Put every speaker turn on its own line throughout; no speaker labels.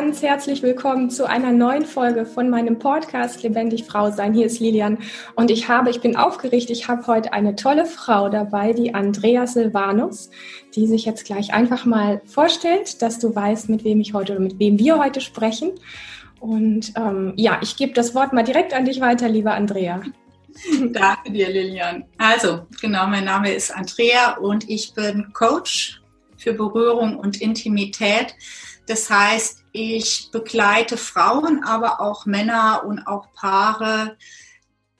ganz herzlich willkommen zu einer neuen Folge von meinem Podcast Lebendig Frau sein. Hier ist Lilian und ich habe, ich bin aufgeregt, ich habe heute eine tolle Frau dabei, die Andrea Silvanus, die sich jetzt gleich einfach mal vorstellt, dass du weißt, mit wem ich heute oder mit wem wir heute sprechen. Und ähm, ja, ich gebe das Wort mal direkt an dich weiter, liebe Andrea.
Danke dir, Lilian. Also, genau, mein Name ist Andrea und ich bin Coach für Berührung und Intimität. Das heißt, ich begleite Frauen, aber auch Männer und auch Paare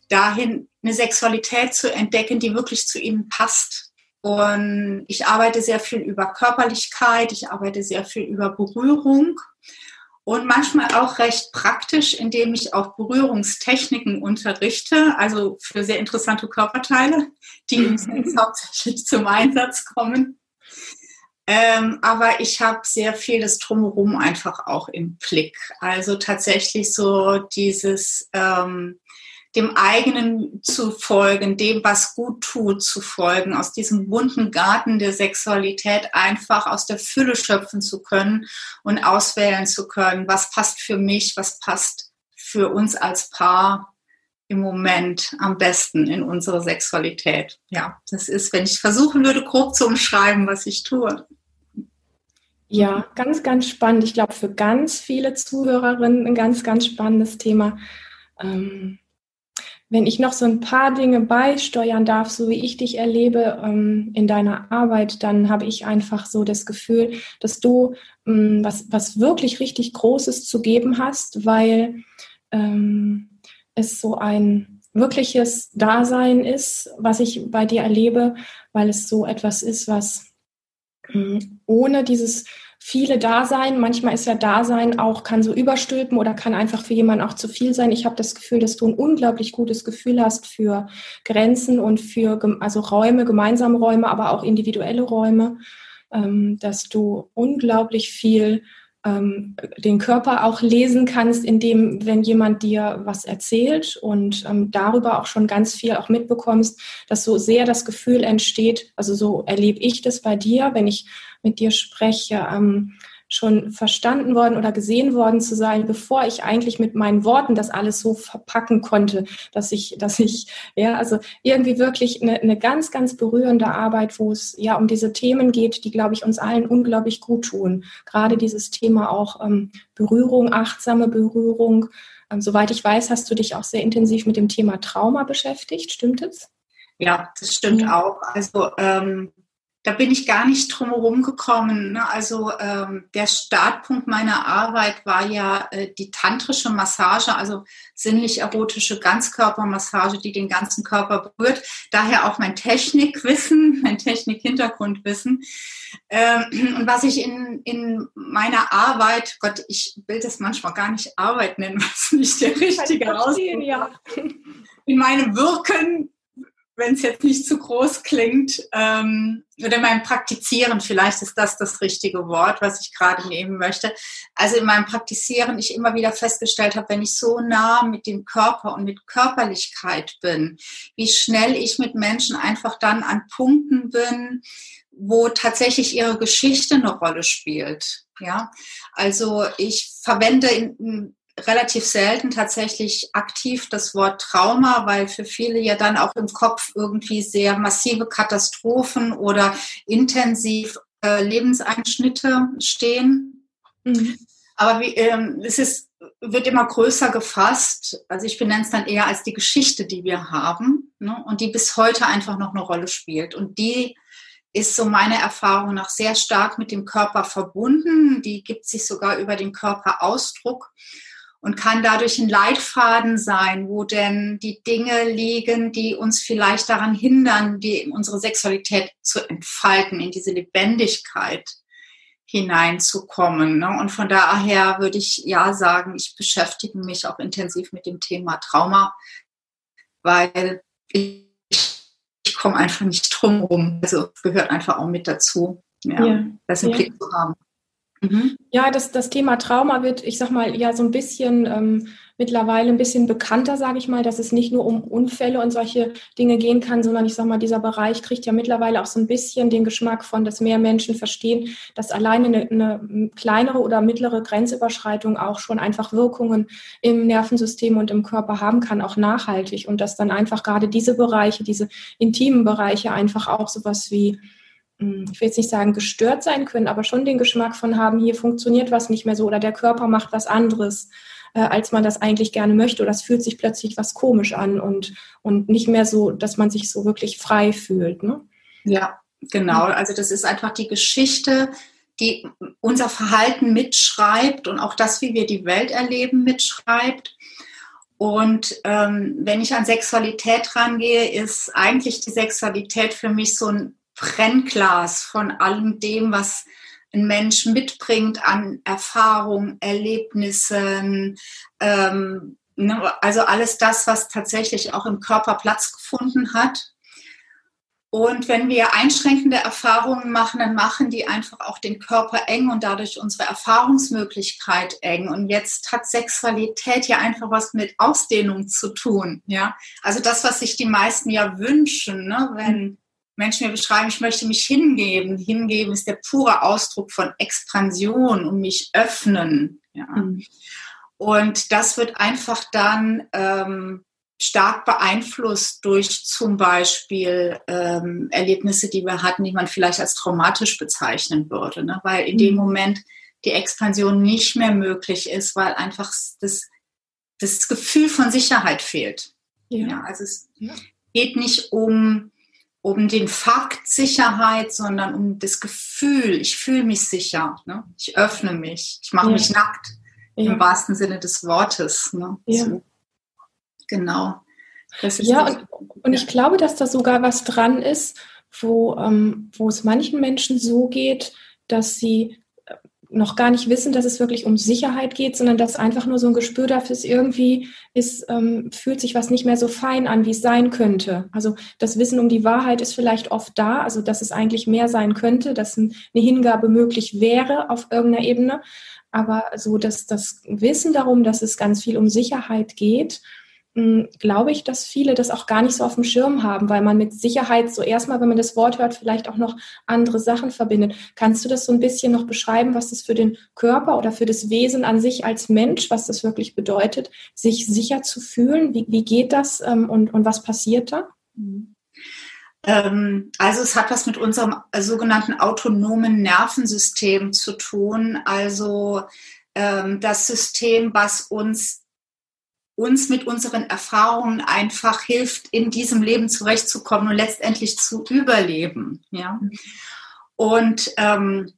dahin, eine Sexualität zu entdecken, die wirklich zu ihnen passt. Und ich arbeite sehr viel über Körperlichkeit, ich arbeite sehr viel über Berührung und manchmal auch recht praktisch, indem ich auch Berührungstechniken unterrichte, also für sehr interessante Körperteile, die im Sex hauptsächlich zum Einsatz kommen. Ähm, aber ich habe sehr vieles drumherum einfach auch im Blick. Also tatsächlich so dieses ähm, dem eigenen zu folgen, dem, was gut tut, zu folgen, aus diesem bunten Garten der Sexualität einfach aus der Fülle schöpfen zu können und auswählen zu können, was passt für mich, was passt für uns als Paar im Moment am besten in unsere Sexualität. Ja, das ist, wenn ich versuchen würde, grob zu umschreiben, was ich tue.
Ja, ganz, ganz spannend. Ich glaube, für ganz viele Zuhörerinnen ein ganz, ganz spannendes Thema. Ähm, wenn ich noch so ein paar Dinge beisteuern darf, so wie ich dich erlebe ähm, in deiner Arbeit, dann habe ich einfach so das Gefühl, dass du ähm, was, was wirklich richtig Großes zu geben hast, weil ähm, es so ein wirkliches Dasein ist, was ich bei dir erlebe, weil es so etwas ist, was ohne dieses viele Dasein, manchmal ist ja Dasein auch, kann so überstülpen oder kann einfach für jemanden auch zu viel sein. Ich habe das Gefühl, dass du ein unglaublich gutes Gefühl hast für Grenzen und für also Räume, gemeinsame Räume, aber auch individuelle Räume, ähm, dass du unglaublich viel ähm, den Körper auch lesen kannst, indem, wenn jemand dir was erzählt und ähm, darüber auch schon ganz viel auch mitbekommst, dass so sehr das Gefühl entsteht, also so erlebe ich das bei dir, wenn ich mit dir spreche, ähm, schon verstanden worden oder gesehen worden zu sein, bevor ich eigentlich mit meinen Worten das alles so verpacken konnte, dass ich, dass ich, ja, also irgendwie wirklich eine, eine ganz, ganz berührende Arbeit, wo es ja um diese Themen geht, die, glaube ich, uns allen unglaublich gut tun. Gerade dieses Thema auch ähm, Berührung, achtsame Berührung. Ähm, soweit ich weiß, hast du dich auch sehr intensiv mit dem Thema Trauma beschäftigt, stimmt es?
Ja, das stimmt ja. auch. Also ähm, da bin ich gar nicht drum herum gekommen. Ne? Also ähm, der Startpunkt meiner Arbeit war ja äh, die tantrische Massage, also sinnlich-erotische Ganzkörpermassage, die den ganzen Körper berührt. Daher auch mein Technikwissen, mein Technik-Hintergrundwissen. Ähm, und was ich in, in meiner Arbeit, Gott, ich will das manchmal gar nicht Arbeit nennen, was nicht der richtige Ausdruck ja. In meinem Wirken wenn es jetzt nicht zu groß klingt, ähm, oder in meinem Praktizieren, vielleicht ist das das richtige Wort, was ich gerade nehmen möchte. Also in meinem Praktizieren ich immer wieder festgestellt habe, wenn ich so nah mit dem Körper und mit Körperlichkeit bin, wie schnell ich mit Menschen einfach dann an Punkten bin, wo tatsächlich ihre Geschichte eine Rolle spielt. Ja, also ich verwende in, relativ selten tatsächlich aktiv das Wort Trauma, weil für viele ja dann auch im Kopf irgendwie sehr massive Katastrophen oder intensiv äh, Lebenseinschnitte stehen. Mhm. Aber wie, ähm, es ist, wird immer größer gefasst. Also ich benenne es dann eher als die Geschichte, die wir haben ne? und die bis heute einfach noch eine Rolle spielt. Und die ist so meine Erfahrung nach sehr stark mit dem Körper verbunden. Die gibt sich sogar über den Körperausdruck und kann dadurch ein Leitfaden sein, wo denn die Dinge liegen, die uns vielleicht daran hindern, die unsere Sexualität zu entfalten, in diese Lebendigkeit hineinzukommen. Ne? Und von daher würde ich ja sagen, ich beschäftige mich auch intensiv mit dem Thema Trauma, weil ich, ich komme einfach nicht drum rum. Also gehört einfach auch mit dazu, ja, ja. das im ja. Blick zu haben.
Mhm. Ja, das, das Thema Trauma wird, ich sag mal, ja so ein bisschen ähm, mittlerweile ein bisschen bekannter, sage ich mal, dass es nicht nur um Unfälle und solche Dinge gehen kann, sondern ich sage mal, dieser Bereich kriegt ja mittlerweile auch so ein bisschen den Geschmack von, dass mehr Menschen verstehen, dass alleine eine, eine kleinere oder mittlere Grenzüberschreitung auch schon einfach Wirkungen im Nervensystem und im Körper haben kann, auch nachhaltig und dass dann einfach gerade diese Bereiche, diese intimen Bereiche einfach auch sowas wie ich will jetzt nicht sagen gestört sein können, aber schon den Geschmack von haben, hier funktioniert was nicht mehr so oder der Körper macht was anderes äh, als man das eigentlich gerne möchte. Oder es fühlt sich plötzlich was komisch an und, und nicht mehr so, dass man sich so wirklich frei fühlt. Ne?
Ja, genau. Also das ist einfach die Geschichte, die unser Verhalten mitschreibt und auch das, wie wir die Welt erleben, mitschreibt. Und ähm, wenn ich an Sexualität rangehe, ist eigentlich die Sexualität für mich so ein Brennglas von allem dem, was ein Mensch mitbringt an Erfahrungen, Erlebnissen, ähm, ne, also alles das, was tatsächlich auch im Körper Platz gefunden hat. Und wenn wir einschränkende Erfahrungen machen, dann machen die einfach auch den Körper eng und dadurch unsere Erfahrungsmöglichkeit eng. Und jetzt hat Sexualität ja einfach was mit Ausdehnung zu tun. Ja, also das, was sich die meisten ja wünschen, ne? wenn Menschen mir beschreiben, ich möchte mich hingeben. Hingeben ist der pure Ausdruck von Expansion und mich öffnen. Ja. Mhm. Und das wird einfach dann ähm, stark beeinflusst durch zum Beispiel ähm, Erlebnisse, die wir hatten, die man vielleicht als traumatisch bezeichnen würde. Ne? Weil in dem mhm. Moment die Expansion nicht mehr möglich ist, weil einfach das, das Gefühl von Sicherheit fehlt. Ja. ja also es ja. geht nicht um um den Fakt Sicherheit, sondern um das Gefühl, ich fühle mich sicher, ne? ich öffne mich, ich mache ja. mich nackt, ja. im wahrsten Sinne des Wortes. Ne? Ja. So. Genau.
ja, und, und, ich glaube, dass da sogar was dran ist, wo, ähm, wo es manchen Menschen so geht, dass sie noch gar nicht wissen, dass es wirklich um Sicherheit geht, sondern dass einfach nur so ein Gespür dafür ist, irgendwie ist, ähm, fühlt sich was nicht mehr so fein an, wie es sein könnte. Also das Wissen um die Wahrheit ist vielleicht oft da, also dass es eigentlich mehr sein könnte, dass eine Hingabe möglich wäre auf irgendeiner Ebene. Aber so dass das Wissen darum, dass es ganz viel um Sicherheit geht, glaube ich, dass viele das auch gar nicht so auf dem Schirm haben, weil man mit Sicherheit so erstmal, wenn man das Wort hört, vielleicht auch noch andere Sachen verbindet. Kannst du das so ein bisschen noch beschreiben, was das für den Körper oder für das Wesen an sich als Mensch, was das wirklich bedeutet, sich sicher zu fühlen? Wie, wie geht das ähm, und, und was passiert da?
Ähm, also es hat was mit unserem sogenannten autonomen Nervensystem zu tun. Also ähm, das System, was uns uns mit unseren Erfahrungen einfach hilft, in diesem Leben zurechtzukommen und letztendlich zu überleben. Ja? Und ähm,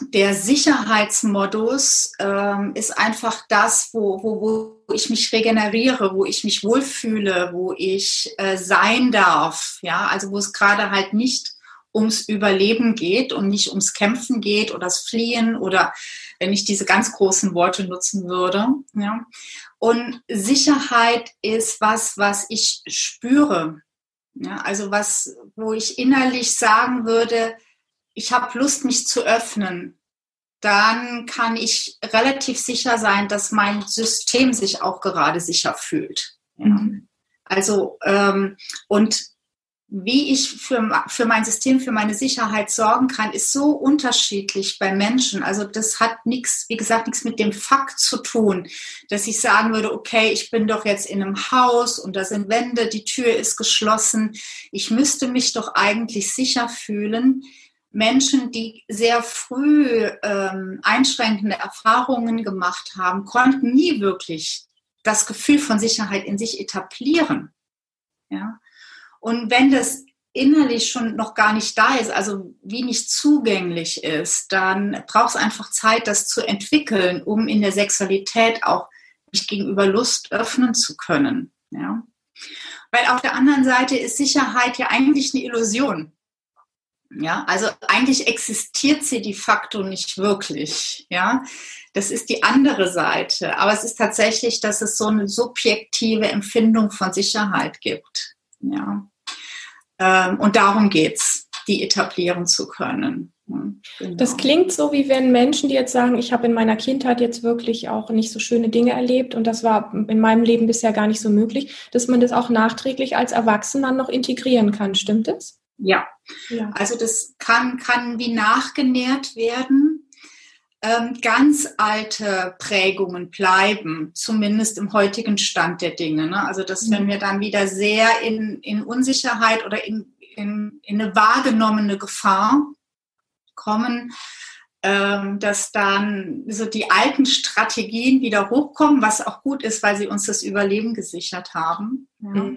der Sicherheitsmodus ähm, ist einfach das, wo, wo, wo ich mich regeneriere, wo ich mich wohlfühle, wo ich äh, sein darf. Ja, also wo es gerade halt nicht ums Überleben geht und nicht ums Kämpfen geht oder das Fliehen oder wenn ich diese ganz großen Worte nutzen würde. Ja. Und Sicherheit ist was, was ich spüre. Ja, also was, wo ich innerlich sagen würde, ich habe Lust, mich zu öffnen. Dann kann ich relativ sicher sein, dass mein System sich auch gerade sicher fühlt. Ja. Mhm. Also ähm, und wie ich für, für mein System, für meine Sicherheit sorgen kann, ist so unterschiedlich bei Menschen. Also das hat nichts, wie gesagt, nichts mit dem Fakt zu tun, dass ich sagen würde, okay, ich bin doch jetzt in einem Haus und da sind Wände, die Tür ist geschlossen. Ich müsste mich doch eigentlich sicher fühlen. Menschen, die sehr früh ähm, einschränkende Erfahrungen gemacht haben, konnten nie wirklich das Gefühl von Sicherheit in sich etablieren. Ja. Und wenn das innerlich schon noch gar nicht da ist, also wie nicht zugänglich ist, dann braucht es einfach Zeit, das zu entwickeln, um in der Sexualität auch mich gegenüber Lust öffnen zu können. Ja? Weil auf der anderen Seite ist Sicherheit ja eigentlich eine Illusion. Ja, also eigentlich existiert sie de facto nicht wirklich. Ja, das ist die andere Seite. Aber es ist tatsächlich, dass es so eine subjektive Empfindung von Sicherheit gibt. Ja. Ähm, und darum geht es, die etablieren zu können.
Genau. Das klingt so, wie wenn Menschen, die jetzt sagen, ich habe in meiner Kindheit jetzt wirklich auch nicht so schöne Dinge erlebt und das war in meinem Leben bisher gar nicht so möglich, dass man das auch nachträglich als Erwachsener noch integrieren kann. Stimmt das?
Ja. ja. Also das kann, kann wie nachgenährt werden. Ähm, ganz alte Prägungen bleiben, zumindest im heutigen Stand der Dinge. Ne? Also dass mhm. wenn wir dann wieder sehr in, in Unsicherheit oder in, in, in eine wahrgenommene Gefahr kommen, ähm, dass dann so die alten Strategien wieder hochkommen, was auch gut ist, weil sie uns das Überleben gesichert haben. Ja.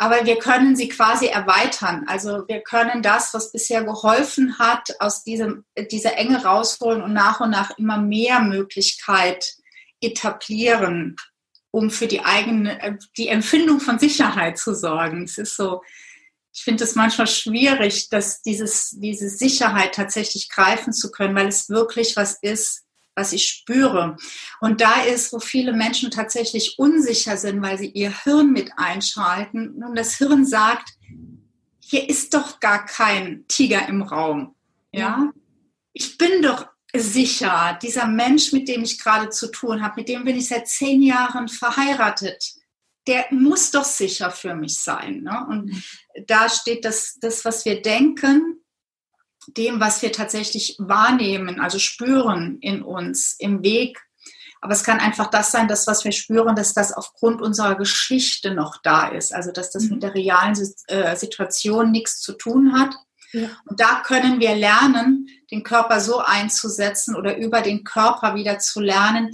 Aber wir können sie quasi erweitern. Also wir können das, was bisher geholfen hat, aus diesem, dieser Enge rausholen und nach und nach immer mehr Möglichkeit etablieren, um für die eigene, die Empfindung von Sicherheit zu sorgen. Es ist so, ich finde es manchmal schwierig, dass dieses, diese Sicherheit tatsächlich greifen zu können, weil es wirklich was ist, was ich spüre. Und da ist, wo viele Menschen tatsächlich unsicher sind, weil sie ihr Hirn mit einschalten. Und das Hirn sagt, hier ist doch gar kein Tiger im Raum. Ja, ich bin doch sicher. Dieser Mensch, mit dem ich gerade zu tun habe, mit dem bin ich seit zehn Jahren verheiratet der muss doch sicher für mich sein. Ne? Und da steht das, das, was wir denken, dem, was wir tatsächlich wahrnehmen, also spüren in uns, im Weg. Aber es kann einfach das sein, dass was wir spüren, dass das aufgrund unserer Geschichte noch da ist. Also dass das mit mhm. der realen äh, Situation nichts zu tun hat. Ja. Und da können wir lernen, den Körper so einzusetzen oder über den Körper wieder zu lernen,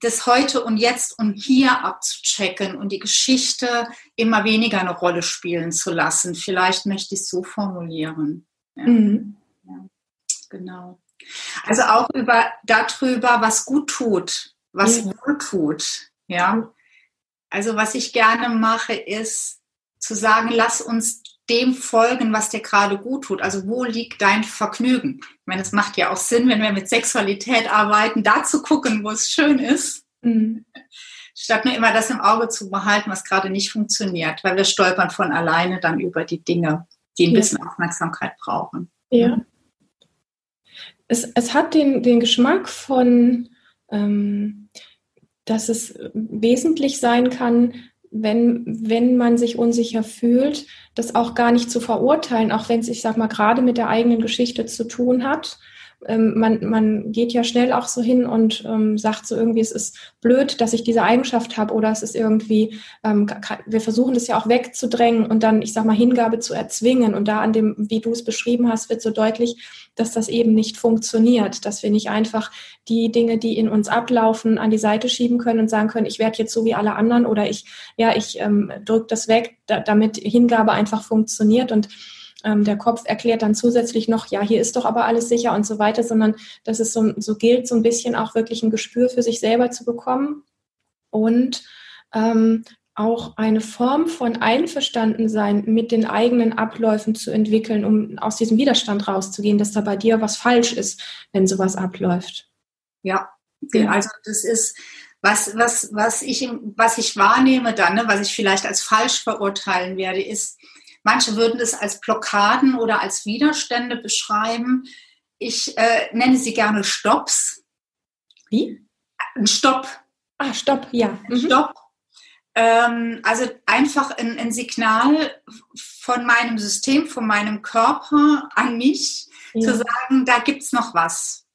das heute und jetzt und hier abzuchecken und die Geschichte immer weniger eine Rolle spielen zu lassen. Vielleicht möchte ich es so formulieren. Ja. Mhm. Ja, genau. Also auch über darüber, was gut tut, was mhm. wohl tut. Ja. Also was ich gerne mache, ist zu sagen, lass uns dem folgen, was dir gerade gut tut. Also wo liegt dein Vergnügen? Ich meine, es macht ja auch Sinn, wenn wir mit Sexualität arbeiten, da zu gucken, wo es schön ist. Mhm. Statt nur immer das im Auge zu behalten, was gerade nicht funktioniert, weil wir stolpern von alleine dann über die Dinge, die ein ja. bisschen Aufmerksamkeit brauchen.
Ja. Es, es hat den, den Geschmack von, ähm, dass es wesentlich sein kann, wenn, wenn man sich unsicher fühlt, das auch gar nicht zu verurteilen, auch wenn es, ich sag mal, gerade mit der eigenen Geschichte zu tun hat ähm, man, man geht ja schnell auch so hin und ähm, sagt so irgendwie, es ist blöd, dass ich diese Eigenschaft habe oder es ist irgendwie, ähm, wir versuchen das ja auch wegzudrängen und dann, ich sag mal, Hingabe zu erzwingen. Und da an dem, wie du es beschrieben hast, wird so deutlich, dass das eben nicht funktioniert, dass wir nicht einfach die Dinge, die in uns ablaufen, an die Seite schieben können und sagen können, ich werde jetzt so wie alle anderen oder ich, ja, ich ähm, drücke das weg, da, damit Hingabe einfach funktioniert und ähm, der Kopf erklärt dann zusätzlich noch, ja, hier ist doch aber alles sicher und so weiter, sondern dass es so, so gilt, so ein bisschen auch wirklich ein Gespür für sich selber zu bekommen und ähm, auch eine Form von Einverstandensein mit den eigenen Abläufen zu entwickeln, um aus diesem Widerstand rauszugehen, dass da bei dir was falsch ist, wenn sowas abläuft.
Ja, also das ist was, was, was, ich, was ich wahrnehme dann, ne, was ich vielleicht als falsch verurteilen werde, ist, Manche würden es als Blockaden oder als Widerstände beschreiben. Ich äh, nenne sie gerne Stops.
Wie?
Ein Stopp.
Ah, Stopp, ja.
Ein mhm. Stopp. Ähm, also einfach ein, ein, Signal von meinem System, von meinem Körper an mich, ja. zu sagen, da gibt es noch was.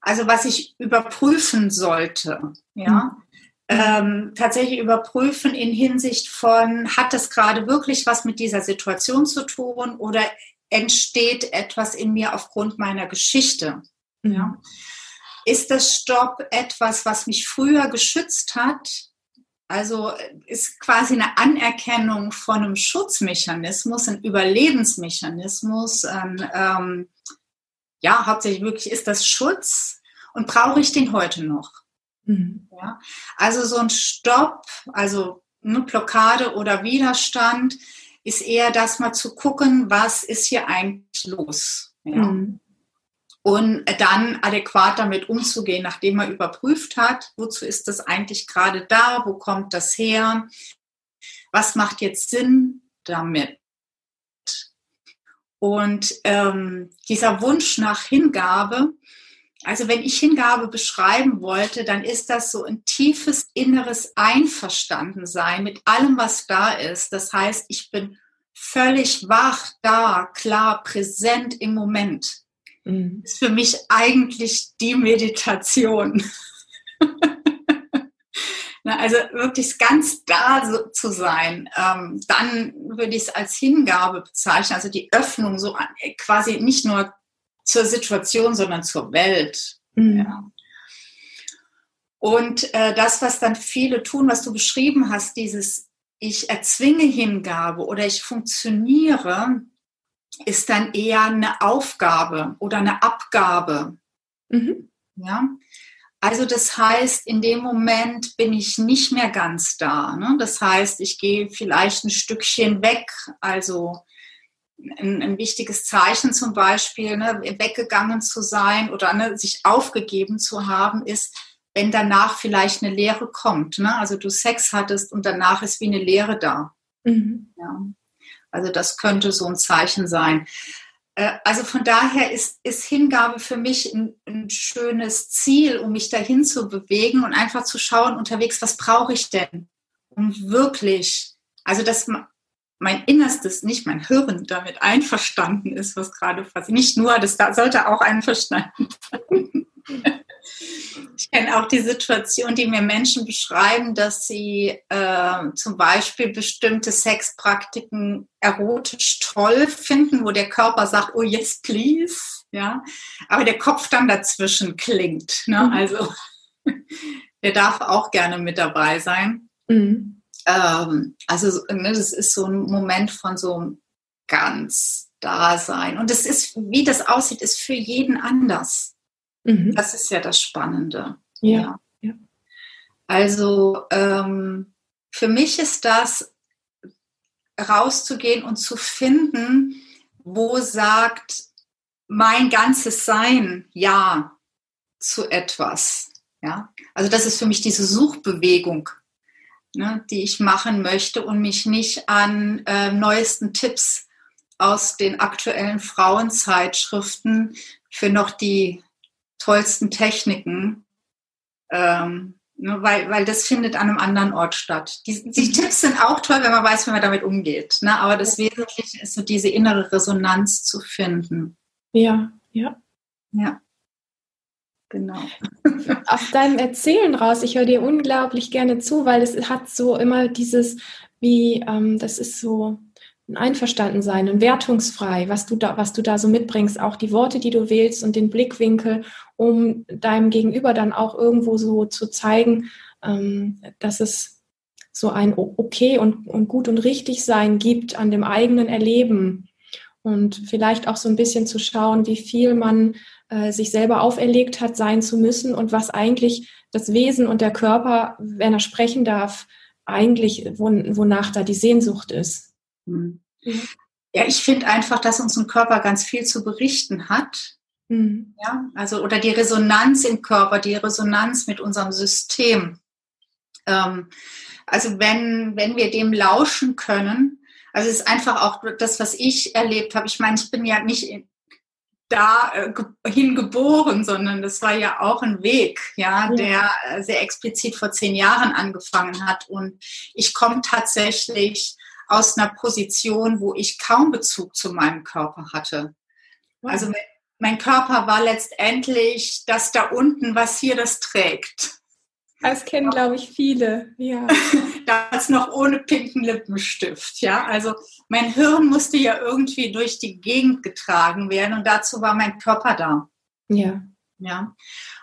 Also was ich überprüfen sollte. Ja. Mhm ähm, tatsächlich überprüfen in Hinsicht von, hat das gerade wirklich was mit dieser Situation zu tun oder entsteht etwas in mir aufgrund meiner Geschichte? Mhm. Ja. Ist das Stopp etwas, was mich früher geschützt hat? Also ist quasi eine Anerkennung von einem Schutzmechanismus, ein Überlebensmechanismus. Ähm, ähm, ja, hauptsächlich wirklich ist das Schutz und brauche ich den heute noch? Mhm. Ja? Also so ein Stopp, also eine Blockade oder Widerstand ist eher das mal zu gucken, was ist hier eigentlich los. Ja? Mhm. Und dann adäquat damit umzugehen, nachdem man überprüft hat, wozu ist das eigentlich gerade da, wo kommt das her, was macht jetzt Sinn damit. Und ähm, dieser Wunsch nach Hingabe, also wenn ich Hingabe beschreiben wollte, dann ist das so ein tiefes inneres Einverstandensein mit allem, was da ist. Das heißt, ich bin völlig wach, da, klar, präsent im Moment. Mhm. Ist für mich eigentlich die Meditation. also wirklich ganz da so, zu sein, ähm, dann würde ich es als Hingabe bezeichnen, also die Öffnung so quasi nicht nur zur Situation, sondern zur Welt. Mhm. Ja. Und äh, das, was dann viele tun, was du beschrieben hast, dieses ich erzwinge Hingabe oder ich funktioniere, ist dann eher eine Aufgabe oder eine Abgabe. Mhm. Ja. Also das heißt, in dem Moment bin ich nicht mehr ganz da. Ne? Das heißt, ich gehe vielleicht ein Stückchen weg. Also ein, ein wichtiges Zeichen zum Beispiel, ne, weggegangen zu sein oder ne, sich aufgegeben zu haben, ist, wenn danach vielleicht eine Lehre kommt. Ne? Also du Sex hattest und danach ist wie eine Lehre da. Mhm. Ja. Also das könnte so ein Zeichen sein. Äh, also von daher ist, ist Hingabe für mich ein, ein, schönes Ziel, um mich dahin zu bewegen und einfach zu schauen unterwegs, was brauche ich denn? Um wirklich, also dass mein Innerstes, nicht mein Hirn damit einverstanden ist, was gerade passiert. Nicht nur, das sollte auch einverstanden sein. Ich kenne auch die Situation, die mir Menschen beschreiben, dass sie äh, zum Beispiel bestimmte Sexpraktiken erotisch toll finden, wo der Körper sagt, oh yes, please, ja, aber der Kopf dann dazwischen klingt. Ne? Mhm. Also der darf auch gerne mit dabei sein. Mhm. Ähm, also ne, das ist so ein Moment von so ganz Dasein. Und es ist, wie das aussieht, ist für jeden anders. Mhm. Das ist ja das Spannende. Ja. ja. Also ähm, für mich ist das rauszugehen und zu finden, wo sagt mein ganzes Sein Ja zu etwas. Ja, also das ist für mich diese Suchbewegung, ne, die ich machen möchte und mich nicht an äh, neuesten Tipps aus den aktuellen Frauenzeitschriften für noch die tollsten Techniken, ähm, ne, weil, weil das findet an einem anderen Ort statt. Die, die Tipps sind auch toll, wenn man weiß, wie man damit umgeht. Ne? Aber das Wesentliche ist so diese innere Resonanz zu finden.
Ja, ja.
Ja. Genau.
Auf deinem Erzählen raus, ich höre dir unglaublich gerne zu, weil es hat so immer dieses, wie, ähm, das ist so, ein Einverstandensein, ein wertungsfrei, was du da, was du da so mitbringst, auch die Worte, die du wählst und den Blickwinkel, um deinem Gegenüber dann auch irgendwo so zu zeigen, ähm, dass es so ein okay und, und gut und richtig sein gibt an dem eigenen Erleben und vielleicht auch so ein bisschen zu schauen, wie viel man äh, sich selber auferlegt hat, sein zu müssen und was eigentlich das Wesen und der Körper, wenn er sprechen darf, eigentlich, wonach da die Sehnsucht ist.
Mhm. Ja, ich finde einfach, dass unser Körper ganz viel zu berichten hat. Mhm. Ja, also, oder die Resonanz im Körper, die Resonanz mit unserem System. Ähm, also, wenn, wenn wir dem lauschen können, also es ist einfach auch das, was ich erlebt habe. Ich meine, ich bin ja nicht da äh, hingeboren, sondern das war ja auch ein Weg, ja, der äh, sehr explizit vor zehn Jahren angefangen hat. Und ich komme tatsächlich aus einer Position, wo ich kaum Bezug zu meinem Körper hatte. Also mein Körper war letztendlich das da unten, was hier das trägt.
Das kennen, glaube ich, viele, ja.
das noch ohne pinken Lippenstift, ja. Also mein Hirn musste ja irgendwie durch die Gegend getragen werden und dazu war mein Körper da.
Ja.
Ja.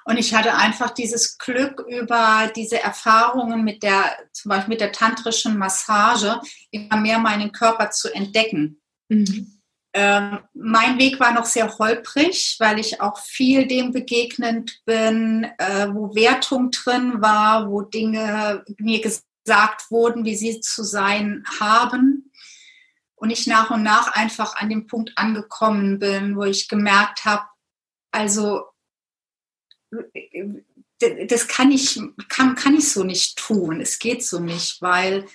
Und ich hatte einfach dieses Glück über diese Erfahrungen mit der, zum Beispiel mit der tantrischen Massage, immer mehr meinen Körper zu entdecken. Mhm. Ähm, mein Weg war noch sehr holprig, weil ich auch viel dem begegnet bin, äh, wo Wertung drin war, wo Dinge mir gesagt wurden, wie sie zu sein haben. Und ich nach und nach einfach an dem Punkt angekommen bin, wo ich gemerkt habe, also das kann ich, kann, kann ich so nicht tun. Es geht so nicht, weil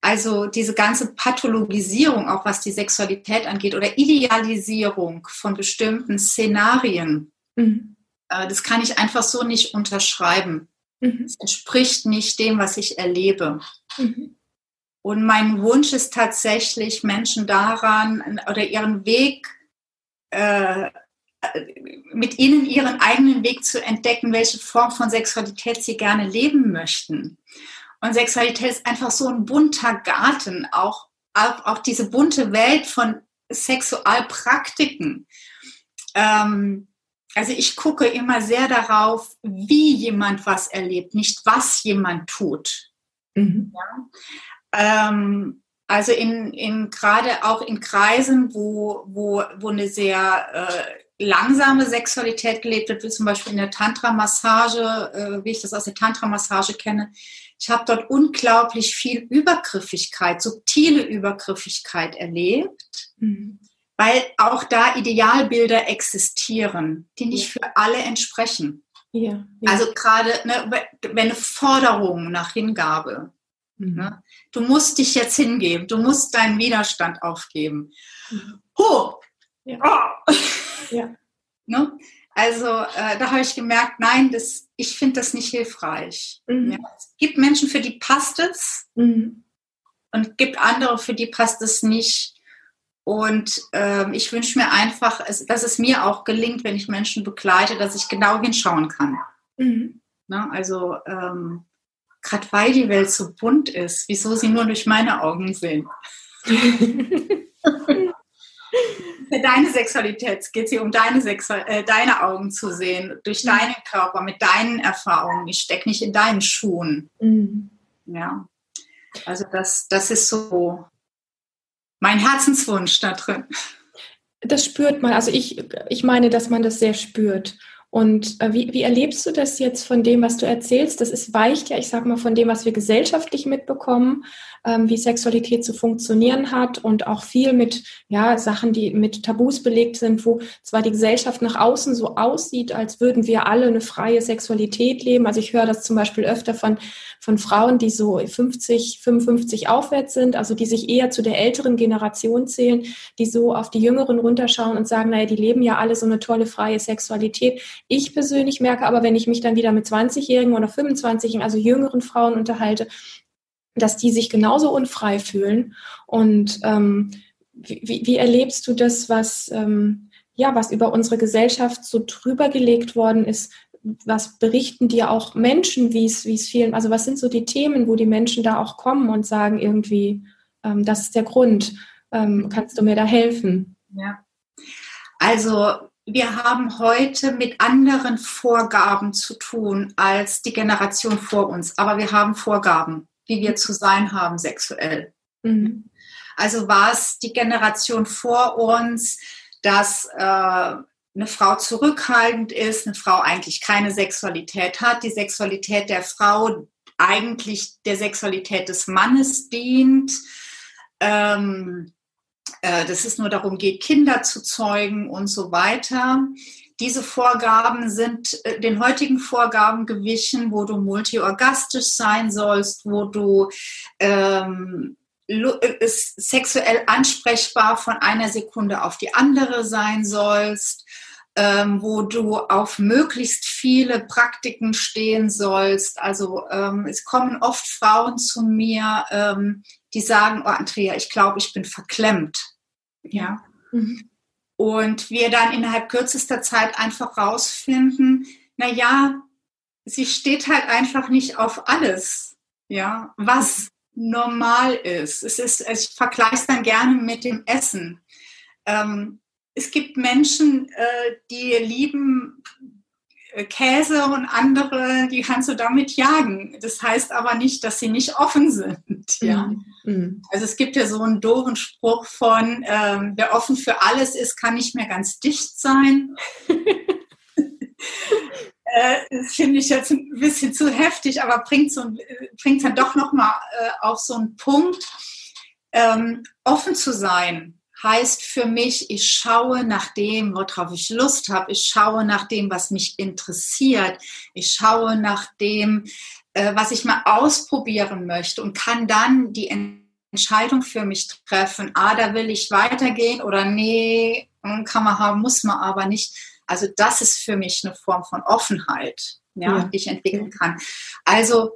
also diese ganze Pathologisierung, auch was die Sexualität angeht, oder Idealisierung von bestimmten Szenarien, mhm. äh, das kann ich einfach so nicht unterschreiben. Mhm. Es entspricht nicht dem, was ich erlebe. Mhm. Und mein Wunsch ist tatsächlich, Menschen daran oder ihren Weg, äh, mit ihnen ihren eigenen Weg zu entdecken, welche Form von Sexualität sie gerne leben möchten. Und Sexualität ist einfach so ein bunter Garten, auch, auch, auch diese bunte Welt von Sexualpraktiken. Ähm, also ich gucke immer sehr darauf, wie jemand was erlebt, nicht was jemand tut. Mhm. Ja? Ähm, also in, in gerade auch in Kreisen, wo, wo, wo eine sehr äh, langsame Sexualität gelebt wird, wie zum Beispiel in der Tantra-Massage, äh, wie ich das aus der Tantra-Massage kenne, ich habe dort unglaublich viel Übergriffigkeit, subtile Übergriffigkeit erlebt, mhm. weil auch da Idealbilder existieren, die nicht ja. für alle entsprechen. Ja, ja. Also gerade ne, wenn eine Forderung nach Hingabe. Mhm. Ne, du musst dich jetzt hingeben, du musst deinen Widerstand aufgeben. Mhm. Oh, ja. Oh. ja. ne? Also äh, da habe ich gemerkt, nein, das, ich finde das nicht hilfreich. Mhm. Ja, es gibt Menschen, für die passt es mhm. und gibt andere, für die passt es nicht. Und ähm, ich wünsche mir einfach, dass es mir auch gelingt, wenn ich Menschen begleite, dass ich genau hinschauen kann. Mhm. Ne, also ähm, gerade weil die Welt so bunt ist, wieso sie nur durch meine Augen sehen. deine Sexualität geht es hier um deine, Sexual äh, deine Augen zu sehen, durch mhm. deinen Körper, mit deinen Erfahrungen. Ich stecke nicht in deinen Schuhen. Mhm. Ja. Also das, das ist so mein Herzenswunsch da drin.
Das spürt man. Also ich, ich meine, dass man das sehr spürt. Und äh, wie, wie erlebst du das jetzt von dem, was du erzählst? Das ist weicht ja, ich sag mal, von dem, was wir gesellschaftlich mitbekommen ähm, wie Sexualität zu funktionieren hat und auch viel mit ja, Sachen, die mit Tabus belegt sind, wo zwar die Gesellschaft nach außen so aussieht, als würden wir alle eine freie Sexualität leben. Also ich höre das zum Beispiel öfter von, von Frauen, die so 50, 55 aufwärts sind, also die sich eher zu der älteren Generation zählen, die so auf die Jüngeren runterschauen und sagen, naja, die leben ja alle so eine tolle freie Sexualität. Ich persönlich merke aber, wenn ich mich dann wieder mit 20-Jährigen oder 25-Jährigen, also jüngeren Frauen unterhalte, dass die sich genauso unfrei fühlen. Und ähm, wie, wie, erlebst du das, was, ähm, ja, was über unsere Gesellschaft so drüber gelegt worden ist? Was berichten dir auch Menschen, wie es, vielen, also was sind so die Themen, wo die Menschen da auch kommen und sagen irgendwie, ähm, das ist der Grund, ähm, kannst du mir da helfen?
Ja. Also wir haben heute mit anderen Vorgaben zu tun als die Generation vor uns, aber wir haben Vorgaben wie wir zu sein haben sexuell. Mhm. Also war es die Generation vor uns, dass äh, eine Frau zurückhaltend ist, eine Frau eigentlich keine Sexualität hat, die Sexualität der Frau eigentlich der Sexualität des Mannes dient. Ähm, äh, dass es nur darum geht, Kinder zu zeugen und so weiter. Diese Vorgaben sind äh, den heutigen Vorgaben gewichen, wo du multiorgastisch sein sollst, wo du ähm, äh, sexuell ansprechbar von einer Sekunde auf die andere sein sollst, ähm, wo du auf möglichst viele Praktiken stehen sollst. Also ähm, es kommen oft Frauen zu mir, ähm, die sagen, oh Andrea, ich glaube, ich bin verklemmt. Ja. Mhm und wir dann innerhalb kürzester Zeit einfach rausfinden, na ja, sie steht halt einfach nicht auf alles, ja, was normal ist. Es ist, ich vergleiche es dann gerne mit dem Essen. Ähm, es gibt Menschen, äh, die lieben Käse und andere, die kannst du damit jagen. Das heißt aber nicht, dass sie nicht offen sind. Ja. Mhm. mhm. Also es gibt ja so einen doofen Spruch von, ähm, wer offen für alles ist, kann nicht mehr ganz dicht sein. äh, das finde ich jetzt ein bisschen zu heftig, aber bringt, so, bringt dann doch nochmal äh, auf so einen Punkt, ähm, offen zu sein heißt für mich, ich schaue nach dem, worauf ich Lust habe. Ich schaue nach dem, was mich interessiert. Ich schaue nach dem, äh, was ich mal ausprobieren möchte und kann dann die Entscheidung für mich treffen. Ah, da will ich weitergehen oder nee, hm, kann man haben, muss man aber nicht. Also das ist für mich eine Form von Offenheit, ja, ja. die ich entwickeln kann. Also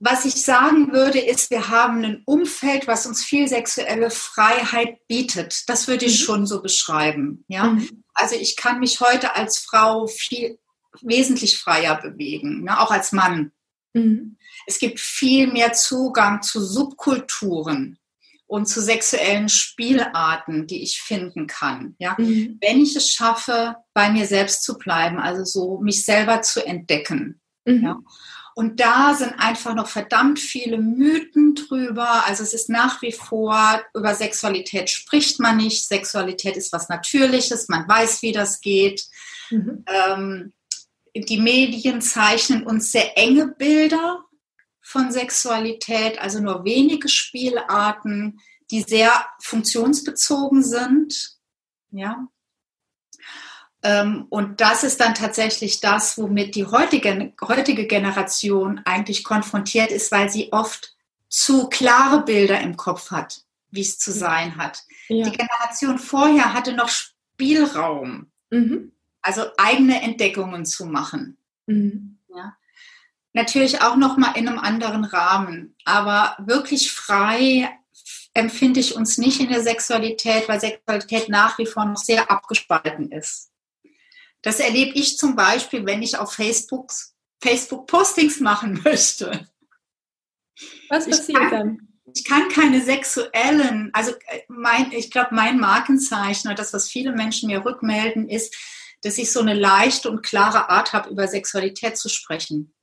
was ich sagen würde, ist, wir haben ein Umfeld, was uns viel sexuelle Freiheit bietet. Das würde ich mhm. schon so beschreiben. Ja? Mhm. Also ich kann mich heute als Frau viel wesentlich freier bewegen, ne? auch als Mann. Mhm. Es gibt viel mehr Zugang zu Subkulturen und zu sexuellen Spielarten, die ich finden kann. Ja? Mhm. Wenn ich es schaffe, bei mir selbst zu bleiben, also so mich selber zu entdecken. Mhm. Ja? Und da sind einfach noch verdammt viele Mythen drüber. Also es ist nach wie vor, über Sexualität spricht man nicht. Sexualität ist was Natürliches, man weiß, wie das geht. Mhm. Ähm, die Medien zeichnen uns sehr enge Bilder von Sexualität, also nur wenige Spielarten, die sehr funktionsbezogen sind. Ja, und das ist dann tatsächlich das, womit die heutige, heutige Generation eigentlich konfrontiert ist, weil sie oft zu klare Bilder im Kopf hat, wie es zu sein hat. Ja. Die Generation vorher hatte noch Spielraum, mhm. also eigene Entdeckungen zu machen. Mhm. Ja. Natürlich auch noch mal in einem anderen Rahmen, aber wirklich frei empfinde ich uns nicht in der Sexualität, weil Sexualität nach wie vor noch sehr abgespalten ist. Das erlebe ich zum Beispiel, wenn ich auf Facebook, Facebook Postings machen möchte.
Was passiert kann, dann?
Ich kann keine sexuellen, also äh, mein, ich glaube, mein Markenzeichen oder das, was viele Menschen mir rückmelden, ist, dass ich so eine leichte und klare Art habe, über Sexualität zu sprechen.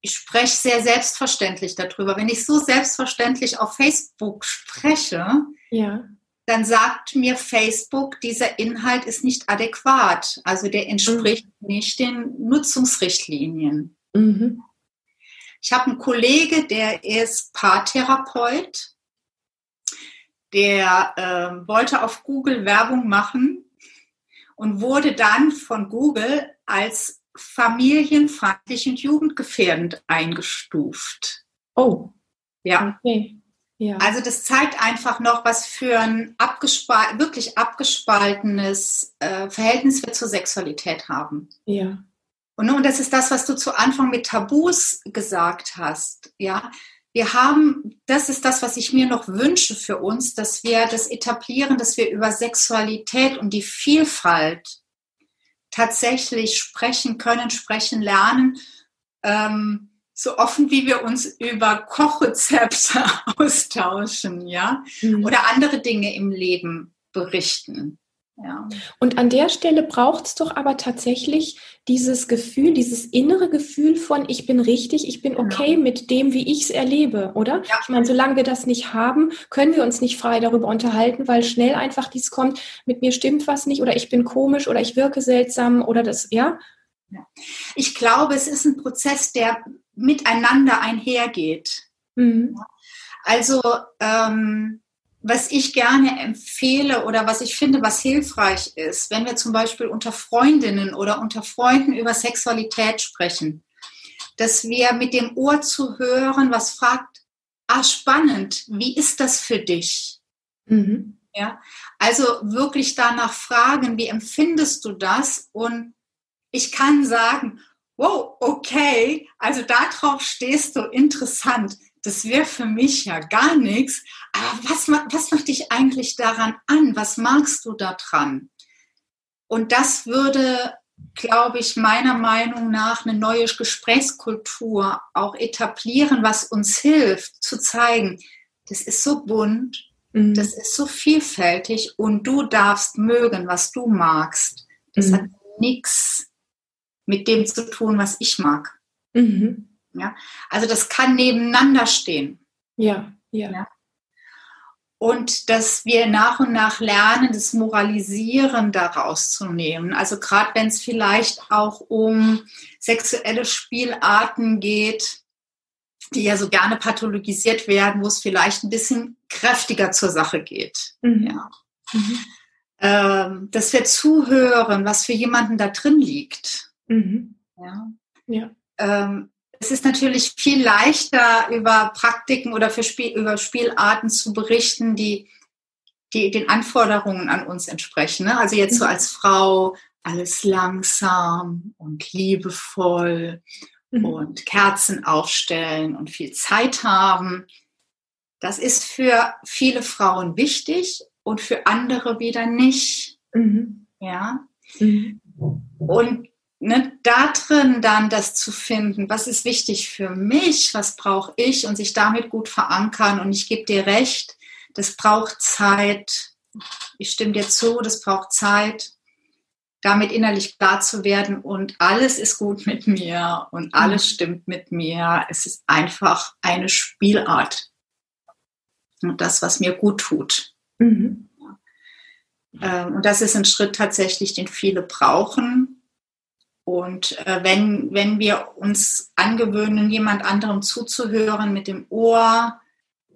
Ich spreche sehr selbstverständlich darüber. Wenn ich so selbstverständlich auf Facebook spreche, ja dann sagt mir Facebook, dieser Inhalt ist nicht adäquat. Also der entspricht mhm. nicht den Nutzungsrichtlinien. Mhm. Ich habe einen Kollege, der ist Paartherapeut. Der äh, wollte auf Google Werbung machen und wurde dann von Google als familienfeindlich und jugendgefährdend eingestuft.
Oh. Ja. Okay.
Ja. Also das zeigt einfach noch, was für ein abgespal wirklich abgespaltenes äh, Verhältnis wir zur Sexualität haben.
Ja.
Und, und das ist das, was du zu Anfang mit Tabus gesagt hast. Ja, wir haben, das ist das, was ich mir noch wünsche für uns, dass wir das etablieren, dass wir über Sexualität und die Vielfalt tatsächlich sprechen können, sprechen lernen. Ähm, so offen wie wir uns über Kochrezepte austauschen, ja, mhm. oder andere Dinge im Leben berichten. Ja.
Und an der Stelle braucht es doch aber tatsächlich dieses Gefühl, dieses innere Gefühl von, ich bin richtig, ich bin okay genau. mit dem, wie ich es erlebe, oder? Ja. Ich meine, solange wir das nicht haben, können wir uns nicht frei darüber unterhalten, weil schnell einfach dies kommt, mit mir stimmt was nicht oder ich bin komisch oder ich wirke seltsam oder das, ja?
ja. Ich glaube, es ist ein Prozess, der miteinander einhergeht. Mhm. Also ähm, was ich gerne empfehle oder was ich finde, was hilfreich ist, wenn wir zum Beispiel unter Freundinnen oder unter Freunden über Sexualität sprechen, dass wir mit dem Ohr zu hören, was fragt, ah, spannend, wie ist das für dich? Mhm. Ja, also wirklich danach fragen, wie empfindest du das? Und ich kann sagen, wow, okay, also darauf stehst du, interessant. Das wäre für mich ja gar nichts. Aber was, was macht dich eigentlich daran an? Was magst du daran? Und das würde, glaube ich, meiner Meinung nach eine neue Gesprächskultur auch etablieren, was uns hilft, zu zeigen, das ist so bunt, mhm. das ist so vielfältig und du darfst mögen, was du magst. Das mhm. hat nichts mit dem zu tun, was ich mag. Mhm. Ja? Also das kann nebeneinander stehen.
Ja, ja, ja.
Und dass wir nach und nach lernen, das Moralisieren daraus zu nehmen. Also gerade wenn es vielleicht auch um sexuelle Spielarten geht, die ja so gerne pathologisiert werden, wo es vielleicht ein bisschen kräftiger zur Sache geht. Mhm. Ja. Mhm. Ähm, dass wir zuhören, was für jemanden da drin liegt. Mhm. Ja. ja. Ähm, es ist natürlich viel leichter, über Praktiken oder für Spiel, über Spielarten zu berichten, die, die den Anforderungen an uns entsprechen. Ne? Also jetzt so mhm. als Frau alles langsam und liebevoll mhm. und Kerzen aufstellen und viel Zeit haben. Das ist für viele Frauen wichtig und für andere wieder nicht. Mhm. Ja. Mhm. Und ne, da drin dann das zu finden, was ist wichtig für mich, was brauche ich und sich damit gut verankern. Und ich gebe dir recht, das braucht Zeit. Ich stimme dir zu, das braucht Zeit, damit innerlich klar zu werden und alles ist gut mit mir und alles mhm. stimmt mit mir. Es ist einfach eine Spielart. Und das, was mir gut tut. Mhm. Ähm, und das ist ein Schritt tatsächlich, den viele brauchen. Und äh, wenn, wenn wir uns angewöhnen, jemand anderem zuzuhören mit dem Ohr,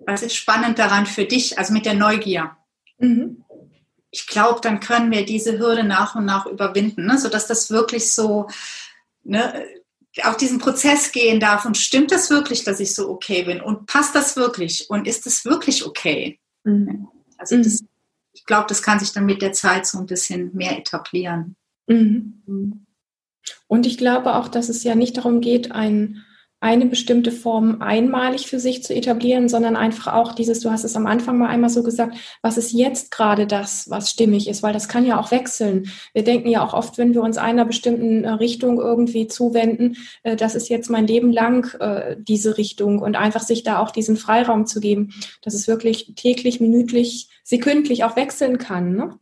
was ist spannend daran für dich, also mit der Neugier? Mhm. Ich glaube, dann können wir diese Hürde nach und nach überwinden, ne? sodass das wirklich so ne, auf diesen Prozess gehen darf. Und stimmt das wirklich, dass ich so okay bin? Und passt das wirklich? Und ist das wirklich okay? Mhm. Also das, mhm. ich glaube, das kann sich dann mit der Zeit so ein bisschen mehr etablieren. Mhm.
Und ich glaube auch, dass es ja nicht darum geht, ein eine bestimmte Form einmalig für sich zu etablieren, sondern einfach auch dieses, du hast es am Anfang mal einmal so gesagt, was ist jetzt gerade das, was stimmig ist, weil das kann ja auch wechseln. Wir denken ja auch oft, wenn wir uns einer bestimmten äh, Richtung irgendwie zuwenden, äh, das ist jetzt mein Leben lang äh, diese Richtung und einfach sich da auch diesen Freiraum zu geben, dass es wirklich täglich, minütlich, sekündlich auch wechseln kann. Ne?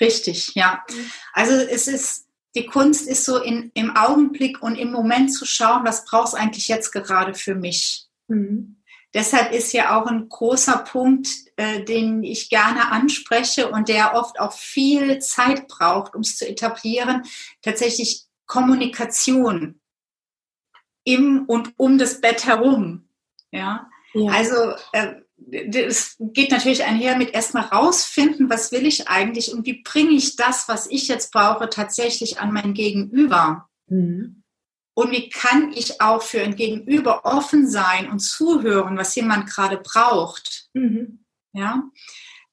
Richtig, ja. Also es ist die Kunst ist so in, im Augenblick und im Moment zu schauen, was brauchst eigentlich jetzt gerade für mich. Mhm. Deshalb ist ja auch ein großer Punkt, äh, den ich gerne anspreche und der oft auch viel Zeit braucht, um es zu etablieren, tatsächlich Kommunikation im und um das Bett herum. Ja, ja. also äh, das geht natürlich einher mit erstmal rausfinden, was will ich eigentlich und wie bringe ich das, was ich jetzt brauche, tatsächlich an mein Gegenüber. Mhm. Und wie kann ich auch für ein Gegenüber offen sein und zuhören, was jemand gerade braucht. Mhm. Ja.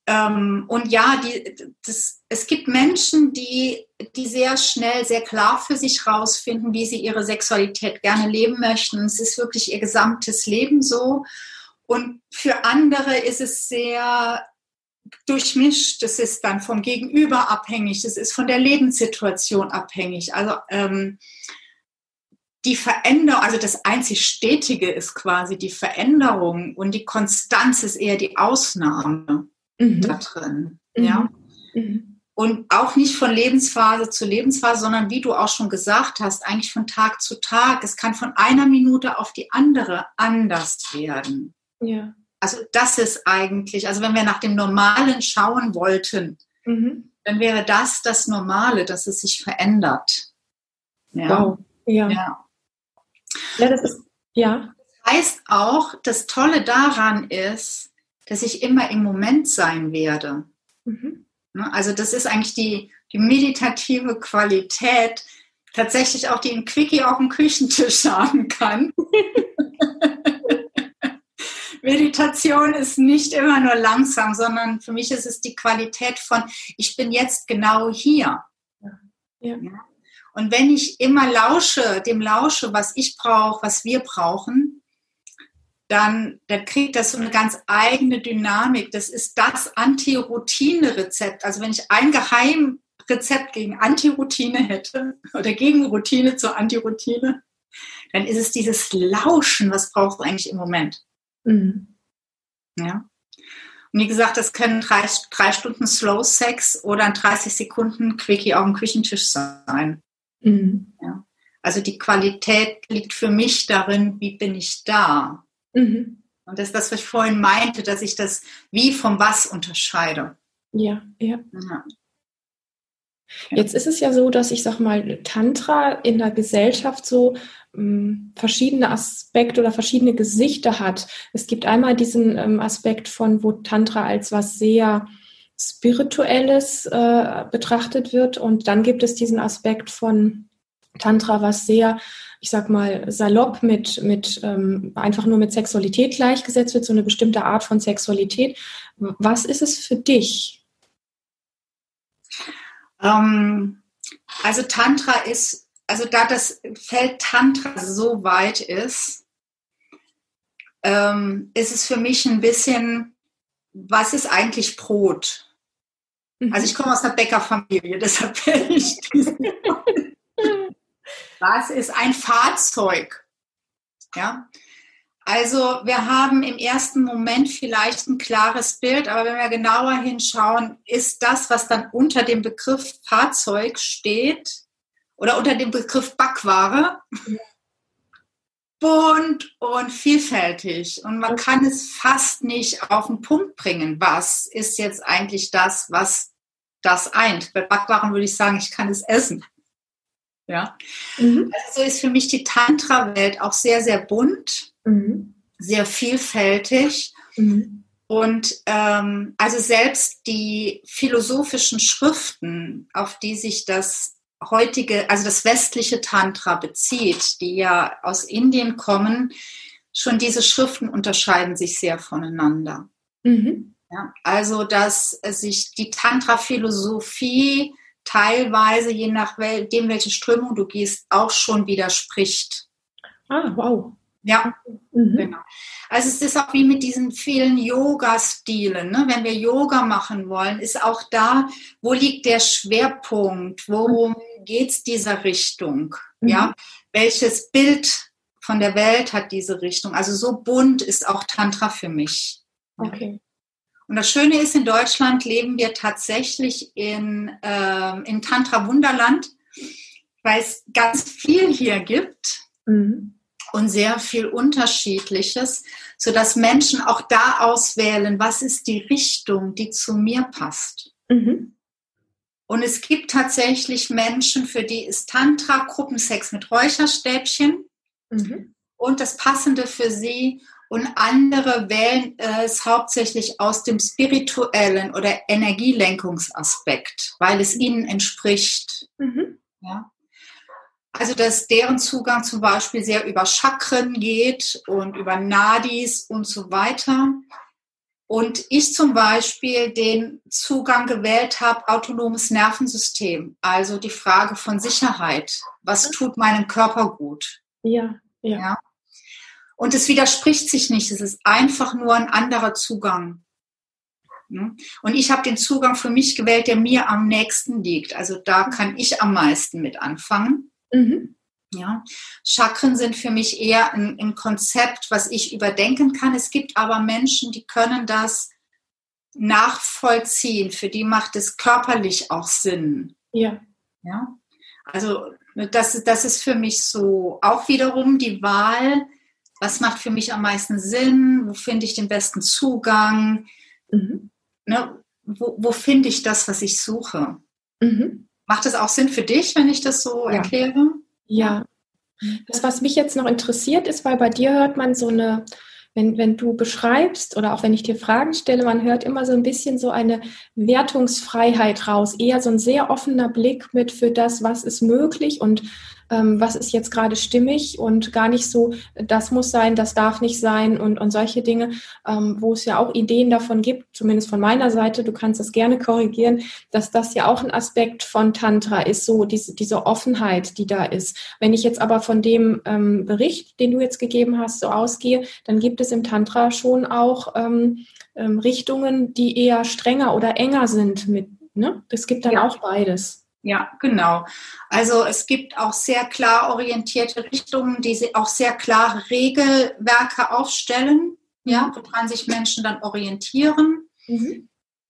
Ähm, und ja, die, das, es gibt Menschen, die, die sehr schnell, sehr klar für sich rausfinden, wie sie ihre Sexualität gerne leben möchten. Es ist wirklich ihr gesamtes Leben so. Und für andere ist es sehr durchmischt. Das ist dann vom Gegenüber abhängig. Das ist von der Lebenssituation abhängig. Also ähm, die Veränderung, also das einzig Stetige ist quasi die Veränderung und die Konstanz ist eher die Ausnahme mhm. da drin. Mhm. Ja. Mhm. Und auch nicht von Lebensphase zu Lebensphase, sondern wie du auch schon gesagt hast, eigentlich von Tag zu Tag. Es kann von einer Minute auf die andere anders werden. Ja. Also das ist eigentlich, also wenn wir nach dem Normalen schauen wollten, mhm. dann wäre das das Normale, dass es sich verändert.
Ja. Wow. Ja. ja. Ja, das ist, ja.
Das heißt auch, das Tolle daran ist, dass ich immer im Moment sein werde. Mhm. Ne, also das ist eigentlich die, die meditative Qualität, tatsächlich auch die ein Quickie auf dem Küchentisch haben kann. Meditation ist nicht immer nur langsam, sondern für mich ist es die Qualität von, ich bin jetzt genau hier. Ja. Und wenn ich immer lausche, dem lausche, was ich brauche, was wir brauchen, dann, dann kriegt das so eine ganz eigene Dynamik. Das ist das Anti-Routine-Rezept. Also wenn ich ein Geheimrezept gegen Anti-Routine hätte oder gegen Routine zur Anti-Routine, dann ist es dieses Lauschen, was brauchst du eigentlich im Moment. Mhm. Ja. Und wie gesagt, das können drei, drei Stunden Slow Sex oder ein 30 Sekunden Quickie auf dem Küchentisch sein. Mhm. Ja. Also die Qualität liegt für mich darin, wie bin ich da? Mhm. Und das ist das, was ich vorhin meinte, dass ich das wie vom was unterscheide.
Ja, ja. ja. Jetzt ist es ja so, dass ich sag mal, Tantra in der Gesellschaft so verschiedene Aspekte oder verschiedene Gesichter hat. Es gibt einmal diesen ähm, Aspekt von, wo Tantra als was sehr Spirituelles äh, betrachtet wird und dann gibt es diesen Aspekt von Tantra, was sehr ich sag mal, salopp mit, mit ähm, einfach nur mit Sexualität gleichgesetzt wird, so eine bestimmte Art von Sexualität. Was ist es für dich?
Ähm, also Tantra ist, also da das Feld Tantra so weit ist, ähm, ist es für mich ein bisschen, was ist eigentlich Brot? Mhm. Also ich komme aus einer Bäckerfamilie, deshalb bin ich. Was ist ein Fahrzeug? Ja. Also wir haben im ersten Moment vielleicht ein klares Bild, aber wenn wir genauer hinschauen, ist das, was dann unter dem Begriff Fahrzeug steht oder unter dem Begriff Backware, bunt und vielfältig. Und man kann es fast nicht auf den Punkt bringen. Was ist jetzt eigentlich das, was das eint? Bei Backwaren würde ich sagen, ich kann es essen. Ja. Mhm. Also so ist für mich die Tantra-Welt auch sehr, sehr bunt, mhm. sehr vielfältig. Mhm. Und ähm, also selbst die philosophischen Schriften, auf die sich das heutige, also das westliche Tantra bezieht, die ja aus Indien kommen, schon diese Schriften unterscheiden sich sehr voneinander. Mhm. Ja, also, dass sich die Tantra-Philosophie teilweise, je nachdem, welche Strömung du gehst, auch schon widerspricht.
Ah, wow.
Ja, mhm. genau. Also es ist auch wie mit diesen vielen Yoga-Stilen. Ne? Wenn wir Yoga machen wollen, ist auch da, wo liegt der Schwerpunkt? Worum geht es dieser Richtung? Mhm. Ja, welches Bild von der Welt hat diese Richtung? Also so bunt ist auch Tantra für mich.
Okay.
Und das Schöne ist, in Deutschland leben wir tatsächlich in, äh, in Tantra Wunderland, weil es ganz viel hier gibt. Mhm und sehr viel Unterschiedliches, sodass Menschen auch da auswählen, was ist die Richtung, die zu mir passt. Mhm. Und es gibt tatsächlich Menschen, für die ist Tantra Gruppensex mit Räucherstäbchen mhm. und das Passende für sie. Und andere wählen es hauptsächlich aus dem spirituellen oder Energielenkungsaspekt, weil es ihnen entspricht. Mhm. Ja. Also, dass deren Zugang zum Beispiel sehr über Chakren geht und über Nadis und so weiter. Und ich zum Beispiel den Zugang gewählt habe, autonomes Nervensystem. Also die Frage von Sicherheit. Was tut meinem Körper gut?
Ja, ja. ja?
Und es widerspricht sich nicht. Es ist einfach nur ein anderer Zugang. Und ich habe den Zugang für mich gewählt, der mir am nächsten liegt. Also da kann ich am meisten mit anfangen. Mhm. Ja, Chakren sind für mich eher ein, ein, Konzept, was ich überdenken kann. Es gibt aber Menschen, die können das nachvollziehen. Für die macht es körperlich auch Sinn.
Ja.
Ja. Also das, das ist für mich so auch wiederum die Wahl. Was macht für mich am meisten Sinn? Wo finde ich den besten Zugang? Mhm. Ne, wo, wo finde ich das, was ich suche? Mhm. Macht es auch Sinn für dich, wenn ich das so ja. erkläre?
Ja. Das, was mich jetzt noch interessiert, ist, weil bei dir hört man so eine, wenn, wenn du beschreibst oder auch wenn ich dir Fragen stelle, man hört immer so ein bisschen so eine Wertungsfreiheit raus, eher so ein sehr offener Blick mit für das, was ist möglich und was ist jetzt gerade stimmig und gar nicht so, das muss sein, das darf nicht sein und, und solche Dinge, ähm, wo es ja auch Ideen davon gibt, zumindest von meiner Seite, du kannst das gerne korrigieren, dass das ja auch ein Aspekt von Tantra ist, so diese, diese Offenheit, die da ist. Wenn ich jetzt aber von dem ähm, Bericht, den du jetzt gegeben hast, so ausgehe, dann gibt es im Tantra schon auch ähm, ähm, Richtungen, die eher strenger oder enger sind mit, ne? Es gibt dann ja. auch beides.
Ja, genau. Also es gibt auch sehr klar orientierte Richtungen, die auch sehr klare Regelwerke aufstellen, ja, mhm. woran sich Menschen dann orientieren. Mhm.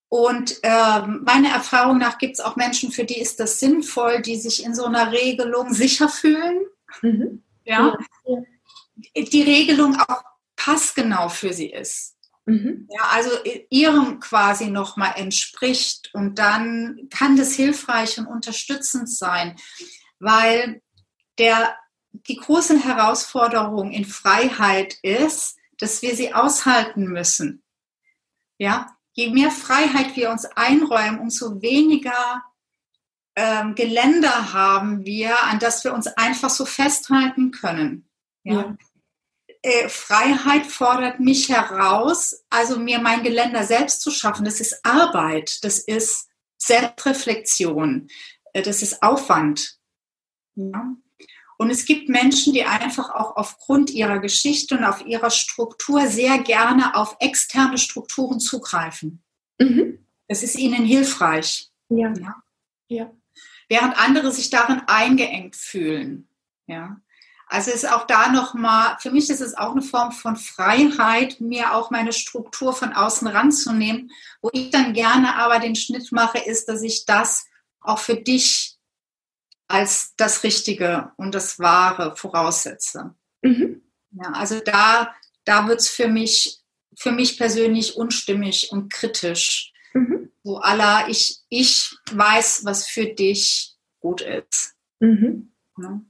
Und äh, meiner Erfahrung nach gibt es auch Menschen, für die ist das sinnvoll, die sich in so einer Regelung sicher fühlen. Mhm. Ja. ja. Die Regelung auch passgenau für sie ist. Mhm. Ja, also ihrem quasi nochmal entspricht. Und dann kann das hilfreich und unterstützend sein, weil der, die große Herausforderung in Freiheit ist, dass wir sie aushalten müssen. Ja, je mehr Freiheit wir uns einräumen, umso weniger ähm, Geländer haben wir, an das wir uns einfach so festhalten können. Ja. ja. Äh, Freiheit fordert mich heraus, also mir mein Geländer selbst zu schaffen. Das ist Arbeit, das ist Selbstreflexion, äh, das ist Aufwand. Ja. Und es gibt Menschen, die einfach auch aufgrund ihrer Geschichte und auf ihrer Struktur sehr gerne auf externe Strukturen zugreifen. Mhm. Das ist ihnen hilfreich.
Ja. ja. ja.
Während andere sich darin eingeengt fühlen. Ja. Also ist auch da nochmal, für mich ist es auch eine Form von Freiheit, mir auch meine Struktur von außen ranzunehmen. Wo ich dann gerne aber den Schnitt mache, ist, dass ich das auch für dich als das Richtige und das Wahre voraussetze. Mhm. Ja, also da, da wird es für mich, für mich persönlich unstimmig und kritisch. Mhm. So aller, ich, ich weiß, was für dich gut ist. Mhm. Ja.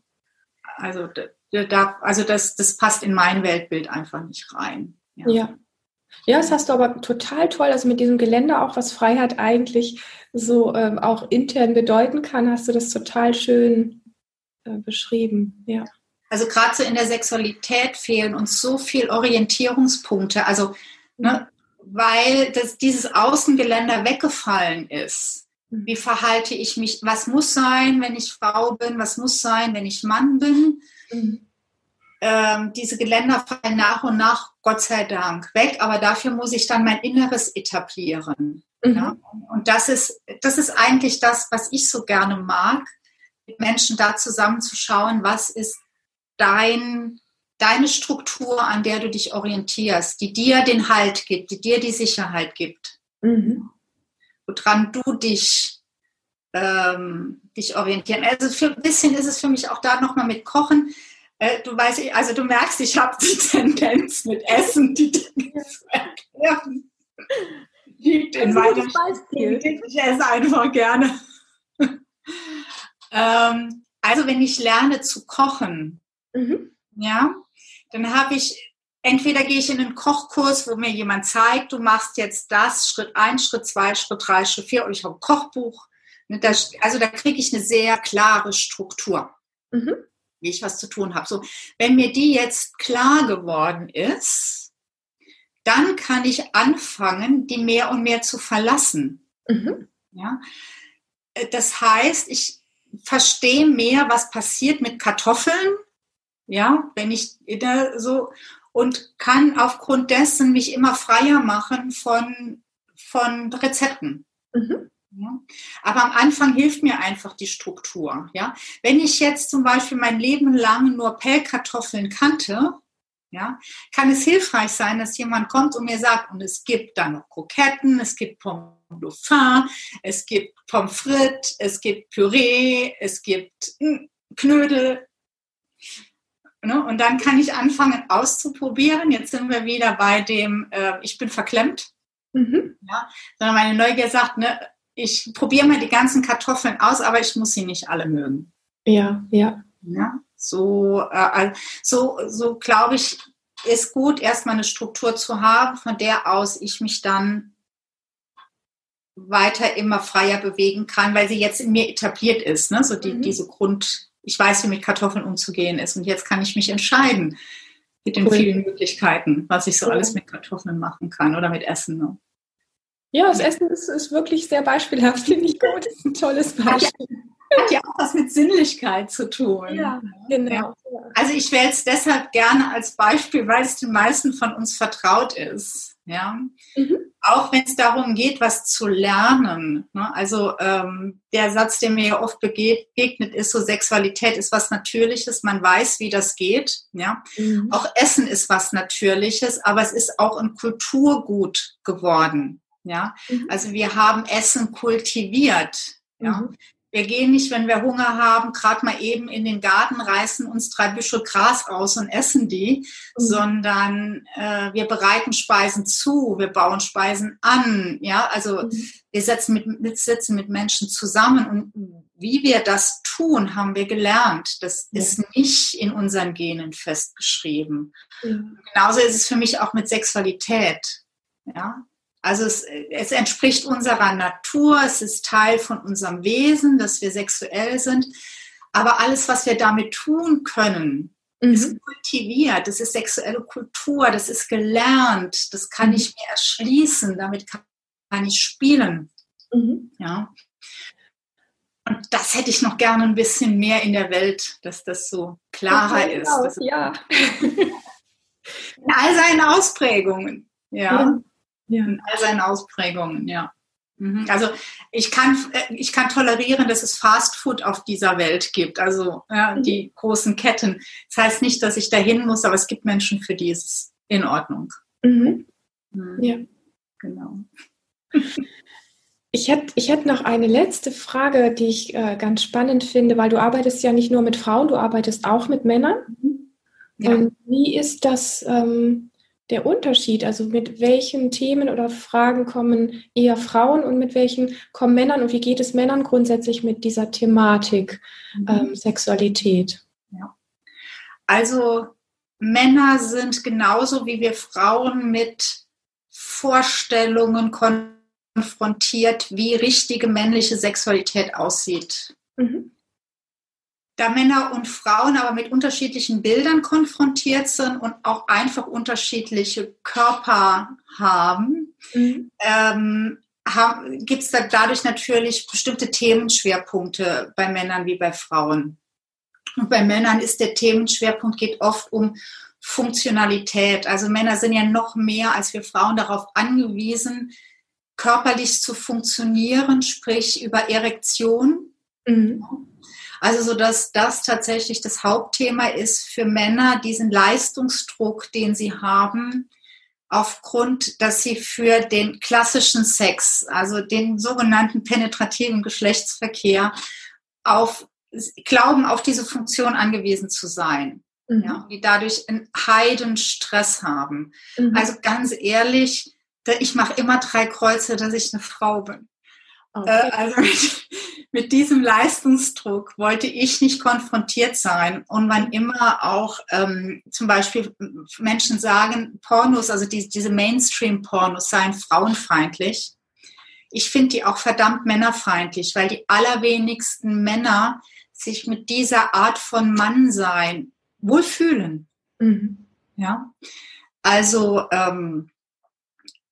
Also, da, also das, das passt in mein Weltbild einfach nicht rein.
Ja. ja. ja. das hast du aber total toll, also mit diesem Geländer auch, was Freiheit eigentlich so äh, auch intern bedeuten kann, hast du das total schön äh, beschrieben. Ja.
Also gerade so in der Sexualität fehlen uns so viel Orientierungspunkte. Also, ne, weil das, dieses Außengeländer weggefallen ist. Wie verhalte ich mich? Was muss sein, wenn ich Frau bin? Was muss sein, wenn ich Mann bin? Mhm. Ähm, diese Geländer fallen nach und nach, Gott sei Dank, weg, aber dafür muss ich dann mein Inneres etablieren. Mhm. Ja? Und das ist, das ist eigentlich das, was ich so gerne mag, mit Menschen da zusammenzuschauen, was ist dein, deine Struktur, an der du dich orientierst, die dir den Halt gibt, die dir die Sicherheit gibt. Mhm woran du dich, ähm, dich orientieren. Also für ein bisschen ist es für mich auch da nochmal mit Kochen. Äh, du weißt, also du merkst, ich habe die Tendenz mit Essen, die Dinge zu erklären. Liegt in meinem Beispiel. Ich esse einfach gerne. ähm, also wenn ich lerne zu kochen, mhm. ja, dann habe ich entweder gehe ich in einen Kochkurs, wo mir jemand zeigt, du machst jetzt das, Schritt 1, Schritt 2, Schritt 3, Schritt 4 und ich habe ein Kochbuch. Ne, also da kriege ich eine sehr klare Struktur, mhm. wie ich was zu tun habe. So, wenn mir die jetzt klar geworden ist, dann kann ich anfangen, die mehr und mehr zu verlassen. Mhm. Ja? Äh, das heißt, ich verstehe mehr, was passiert mit Kartoffeln, ja, wenn ich da so und kann aufgrund dessen mich immer freier machen von, von Rezepten. Mhm. Ja. Aber am Anfang hilft mir einfach die Struktur. Ja? Wenn ich jetzt zum Beispiel mein Leben lang nur Pellkartoffeln kannte, ja, kann es hilfreich sein, dass jemand kommt und mir sagt, und es gibt da noch Kroketten, es gibt Pommes Dauphin, es gibt Pommes frites, es gibt Püree, es gibt hm, Knödel. Ne? Und dann kann ich anfangen auszuprobieren. Jetzt sind wir wieder bei dem, äh, ich bin verklemmt. Mhm. Ja? Sondern meine Neugier sagt, ne, ich probiere mal die ganzen Kartoffeln aus, aber ich muss sie nicht alle mögen.
Ja, ja.
ja? So, äh, so, so glaube ich, ist gut, erstmal eine Struktur zu haben, von der aus ich mich dann weiter immer freier bewegen kann, weil sie jetzt in mir etabliert ist, ne? so die, mhm. diese Grund, ich weiß, wie mit Kartoffeln umzugehen ist. Und jetzt kann ich mich entscheiden mit den cool. vielen Möglichkeiten, was ich so cool. alles mit Kartoffeln machen kann oder mit Essen. Ne?
Ja, das Essen ist, ist wirklich sehr beispielhaft, finde ich gut. Das ist ein tolles Beispiel.
Hat ja, auch was mit Sinnlichkeit zu tun. Ja, genau. Ja. Also ich wähle es deshalb gerne als Beispiel, weil es den meisten von uns vertraut ist. Ja. Mhm auch wenn es darum geht, was zu lernen. Ne? Also ähm, der Satz, der mir ja oft begegnet, ist so, Sexualität ist was Natürliches, man weiß, wie das geht. Ja? Mhm. Auch Essen ist was Natürliches, aber es ist auch ein Kulturgut geworden. Ja? Mhm. Also wir haben Essen kultiviert. Ja? Wir gehen nicht, wenn wir Hunger haben, gerade mal eben in den Garten, reißen uns drei Büschel Gras raus und essen die, mhm. sondern äh, wir bereiten Speisen zu, wir bauen Speisen an. Ja, also mhm. wir setzen mit, mit, sitzen mit Menschen zusammen und wie wir das tun, haben wir gelernt. Das ja. ist nicht in unseren Genen festgeschrieben. Mhm. Genauso ist es für mich auch mit Sexualität. Ja, Also es, es entspricht unserer Natur, es ist Teil von unserem Wesen, dass wir sexuell sind. Aber alles, was wir damit tun können, mhm. ist kultiviert, das ist sexuelle Kultur, das ist gelernt, das kann mhm. ich mir erschließen, damit kann, kann ich spielen. Mhm. Ja. Und das hätte ich noch gerne ein bisschen mehr in der Welt, dass das so klarer das ist. Aus, ja. In all seinen Ausprägungen. Ja. ja. In all seinen Ausprägungen, ja. Mhm. Also ich kann, äh, ich kann tolerieren, dass es Fastfood auf dieser Welt gibt, also ja, mhm. die großen Ketten. Das heißt nicht, dass ich dahin muss, aber es gibt Menschen, für die ist es in Ordnung. Mhm.
Mhm. Ja. Genau. Ich hätte, ich hätte noch eine letzte Frage, die ich äh, ganz spannend finde, weil du arbeitest ja nicht nur mit Frauen, du arbeitest auch mit Männern. Mhm. Ja. Und wie ist das ähm, der Unterschied? Also mit welchen Themen oder Fragen kommen eher Frauen und mit welchen kommen Männern? Und wie geht es Männern grundsätzlich mit dieser Thematik mhm. ähm, Sexualität?
Ja. Also Männer sind genauso wie wir Frauen mit Vorstellungen, konfrontiert konfrontiert, wie richtige männliche Sexualität aussieht. Mhm. Da Männer und Frauen aber mit unterschiedlichen Bildern konfrontiert sind und auch einfach unterschiedliche Körper haben, mhm. ähm, gibt es da dadurch natürlich bestimmte Themenschwerpunkte bei Männern wie bei Frauen. Und bei Männern ist der Themenschwerpunkt geht oft um Funktionalität. Also Männer sind ja noch mehr als wir Frauen darauf angewiesen, körperlich zu funktionieren, sprich über Erektion. Mhm. Also so dass das tatsächlich das Hauptthema ist für Männer, diesen Leistungsdruck, den sie haben, aufgrund, dass sie für den klassischen Sex, also den sogenannten penetrativen Geschlechtsverkehr, auf, glauben, auf diese Funktion angewiesen zu sein. Mhm. Ja, die dadurch einen Heidenstress haben. Mhm. Also ganz ehrlich, ich mache immer drei Kreuze, dass ich eine Frau bin. Okay. Äh, also mit, mit, diesem Leistungsdruck wollte ich nicht konfrontiert sein. Und wann immer auch ähm, zum Beispiel Menschen sagen, Pornos, also die, diese Mainstream-Pornos seien frauenfeindlich. Ich finde die auch verdammt männerfeindlich, weil die allerwenigsten Männer sich mit dieser Art von Mannsein wohlfühlen. Mhm. Ja, also ähm,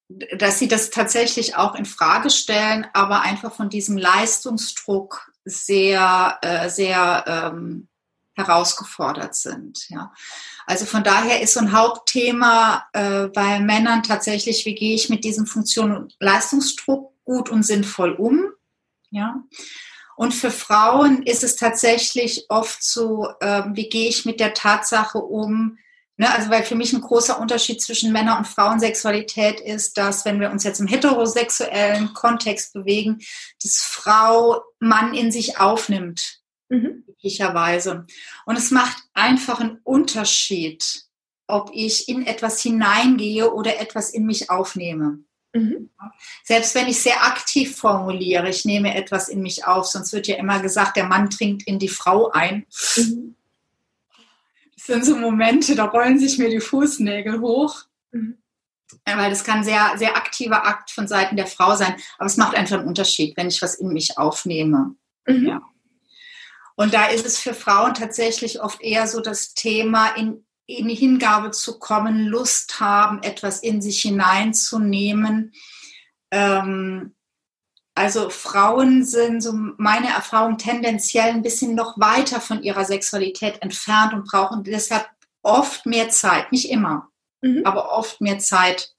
dass sie das tatsächlich auch in Frage stellen, aber einfach von diesem Leistungsdruck sehr, äh, sehr ähm, herausgefordert sind. Ja. Also von daher ist so ein Hauptthema äh, bei Männern tatsächlich, wie gehe ich mit diesem Funktion- und Leistungsdruck gut und sinnvoll um. Ja. Und für Frauen ist es tatsächlich oft so, äh, wie gehe ich mit der Tatsache um, Ne, also weil für mich ein großer Unterschied zwischen Männer- und Frauensexualität ist, dass wenn wir uns jetzt im heterosexuellen Kontext bewegen, dass Frau Mann in sich aufnimmt, mhm. möglicherweise. Und es macht einfach einen Unterschied, ob ich in etwas hineingehe oder etwas in mich aufnehme. Mhm. Selbst wenn ich sehr aktiv formuliere, ich nehme etwas in mich auf, sonst wird ja immer gesagt, der Mann trinkt in die Frau ein. Mhm sind so Momente, da rollen sich mir die Fußnägel hoch. Mhm. Weil das kann sehr, sehr aktiver Akt von Seiten der Frau sein. Aber es macht einfach einen Unterschied, wenn ich was in mich aufnehme. Mhm. Ja. Und da ist es für Frauen tatsächlich oft eher so das Thema, in, in die Hingabe zu kommen, Lust haben, etwas in sich hineinzunehmen. Ähm, also Frauen sind, so meine Erfahrung, tendenziell ein bisschen noch weiter von ihrer Sexualität entfernt und brauchen deshalb oft mehr Zeit. Nicht immer, mhm. aber oft mehr Zeit,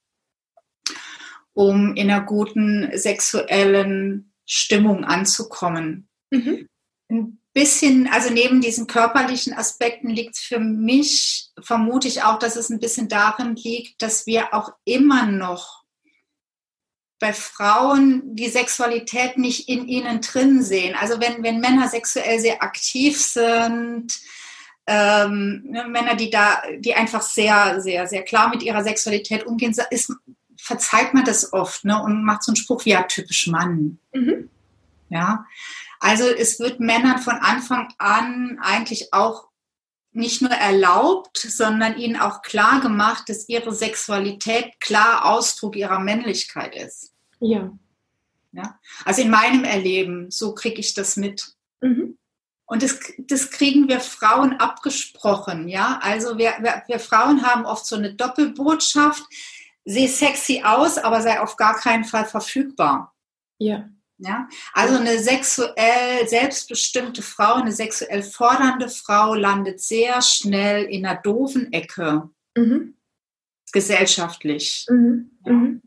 um in einer guten sexuellen Stimmung anzukommen. Mhm. Ein bisschen, also neben diesen körperlichen Aspekten liegt es für mich, vermute ich auch, dass es ein bisschen darin liegt, dass wir auch immer noch bei Frauen die Sexualität nicht in ihnen drin sehen. Also wenn, wenn Männer sexuell sehr aktiv sind, ähm, ne, Männer, die da, die einfach sehr, sehr, sehr klar mit ihrer Sexualität umgehen, ist, verzeiht man das oft ne, und macht so einen Spruch wie ja typisch Mann. Mhm. Ja, also es wird Männern von Anfang an eigentlich auch nicht nur erlaubt, sondern ihnen auch klar gemacht, dass ihre Sexualität klar Ausdruck ihrer Männlichkeit ist.
Ja.
ja? Also in meinem Erleben, so kriege ich das mit. Mhm. Und das, das kriegen wir Frauen abgesprochen, ja. Also wir, wir, wir Frauen haben oft so eine Doppelbotschaft. Sehe sexy aus, aber sei auf gar keinen Fall verfügbar.
Ja.
Ja, also eine sexuell selbstbestimmte Frau, eine sexuell fordernde Frau landet sehr schnell in einer doofen Ecke. Mhm. Gesellschaftlich. Mhm. Ja. Mhm.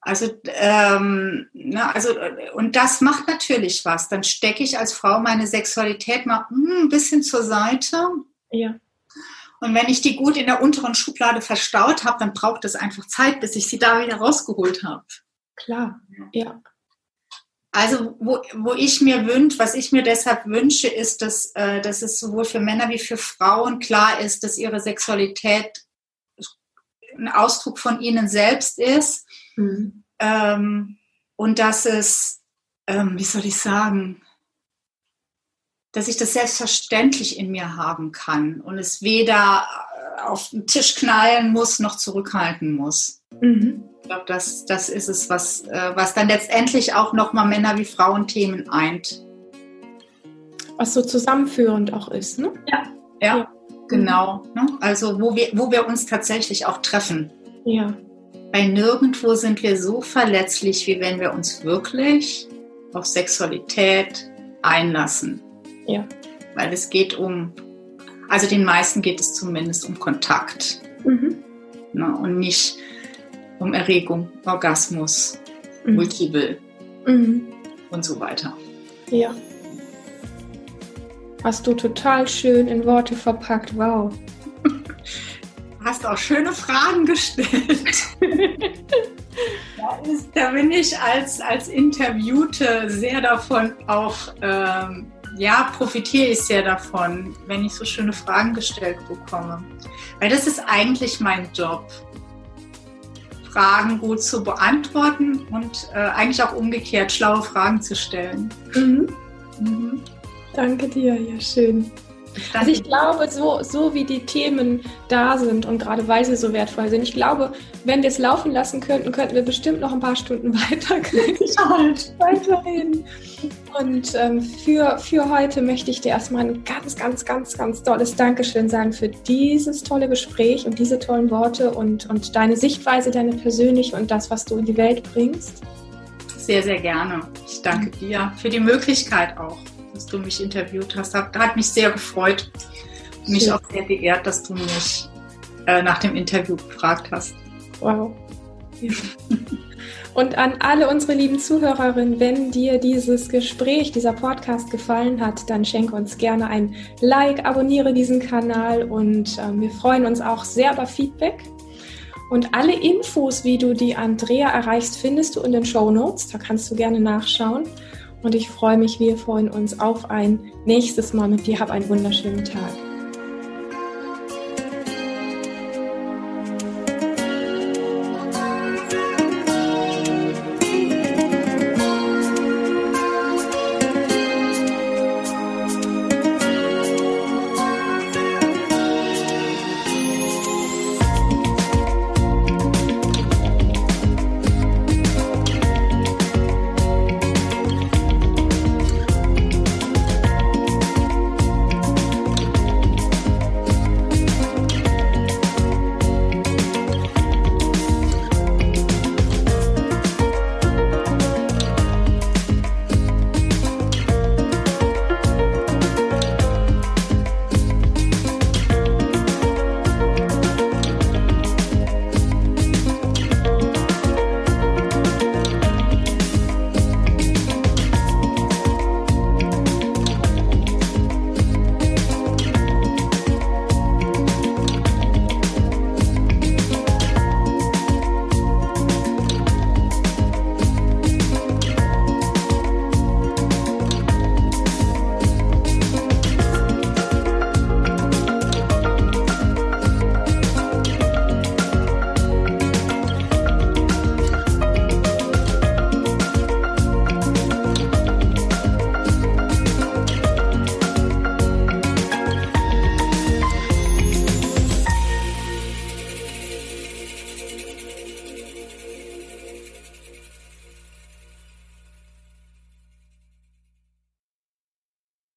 Also, ähm, ne, also, und das macht natürlich was. Dann stecke ich als Frau meine Sexualität mal mm, ein bisschen zur Seite.
Ja.
Und wenn ich die gut in der unteren Schublade verstaut habe, dann braucht es einfach Zeit, bis ich sie da wieder rausgeholt habe.
Klar, ja.
Also wo, wo ich mir wünsche, was ich mir deshalb wünsche, ist, dass, äh, dass es sowohl für Männer wie für Frauen klar ist, dass ihre Sexualität ein Ausdruck von ihnen selbst ist mhm. ähm, und dass es, ähm, wie soll ich sagen, dass ich das selbstverständlich in mir haben kann und es weder auf den Tisch knallen muss noch zurückhalten muss. Mhm. Ich glaube, das, das ist es, was, äh, was dann letztendlich auch nochmal Männer wie Frauen Themen eint.
Was so zusammenführend auch ist, ne?
Ja, ja, ja. genau. Ne? Also wo wir, wo wir uns tatsächlich auch treffen.
Ja.
Weil nirgendwo sind wir so verletzlich, wie wenn wir uns wirklich auf Sexualität einlassen.
Ja.
Weil es geht um, also den meisten geht es zumindest um Kontakt. Mhm. Ne? Und nicht um Erregung, Orgasmus, mhm. Multiple mhm. und so weiter.
Ja. Hast du total schön in Worte verpackt. Wow.
Hast auch schöne Fragen gestellt. da, ist, da, bin ich als, als Interviewte sehr davon auch, ähm, ja, profitiere ich sehr davon, wenn ich so schöne Fragen gestellt bekomme. Weil das ist eigentlich mein Job. Fragen gut zu beantworten und äh, eigentlich auch umgekehrt schlaue Fragen zu stellen. Mhm.
Mhm. Danke dir, ja schön. Also ich glaube, so, so wie die Themen da sind und gerade weil sie so wertvoll sind, ich glaube, wenn wir es laufen lassen könnten, könnten wir bestimmt noch ein paar Stunden weiter halt weiterreden. Und ähm, für, für heute möchte ich dir erstmal ein ganz, ganz, ganz, ganz tolles Dankeschön sagen für dieses tolle Gespräch und diese tollen Worte und, und deine Sichtweise, deine persönliche und das, was du in die Welt bringst.
Sehr, sehr gerne. Ich danke dir für die Möglichkeit auch dass du mich interviewt hast. Hat, hat mich sehr gefreut. Mich Schön. auch sehr geehrt, dass du mich äh, nach dem Interview gefragt hast.
Wow. Ja. Und an alle unsere lieben Zuhörerinnen, wenn dir dieses Gespräch, dieser Podcast gefallen hat, dann schenke uns gerne ein Like, abonniere diesen Kanal und äh, wir freuen uns auch sehr über Feedback. Und alle Infos, wie du die Andrea erreichst, findest du in den Show Notes. Da kannst du gerne nachschauen. Und ich freue mich, wir freuen uns auf ein nächstes Mal mit dir. Hab einen wunderschönen Tag.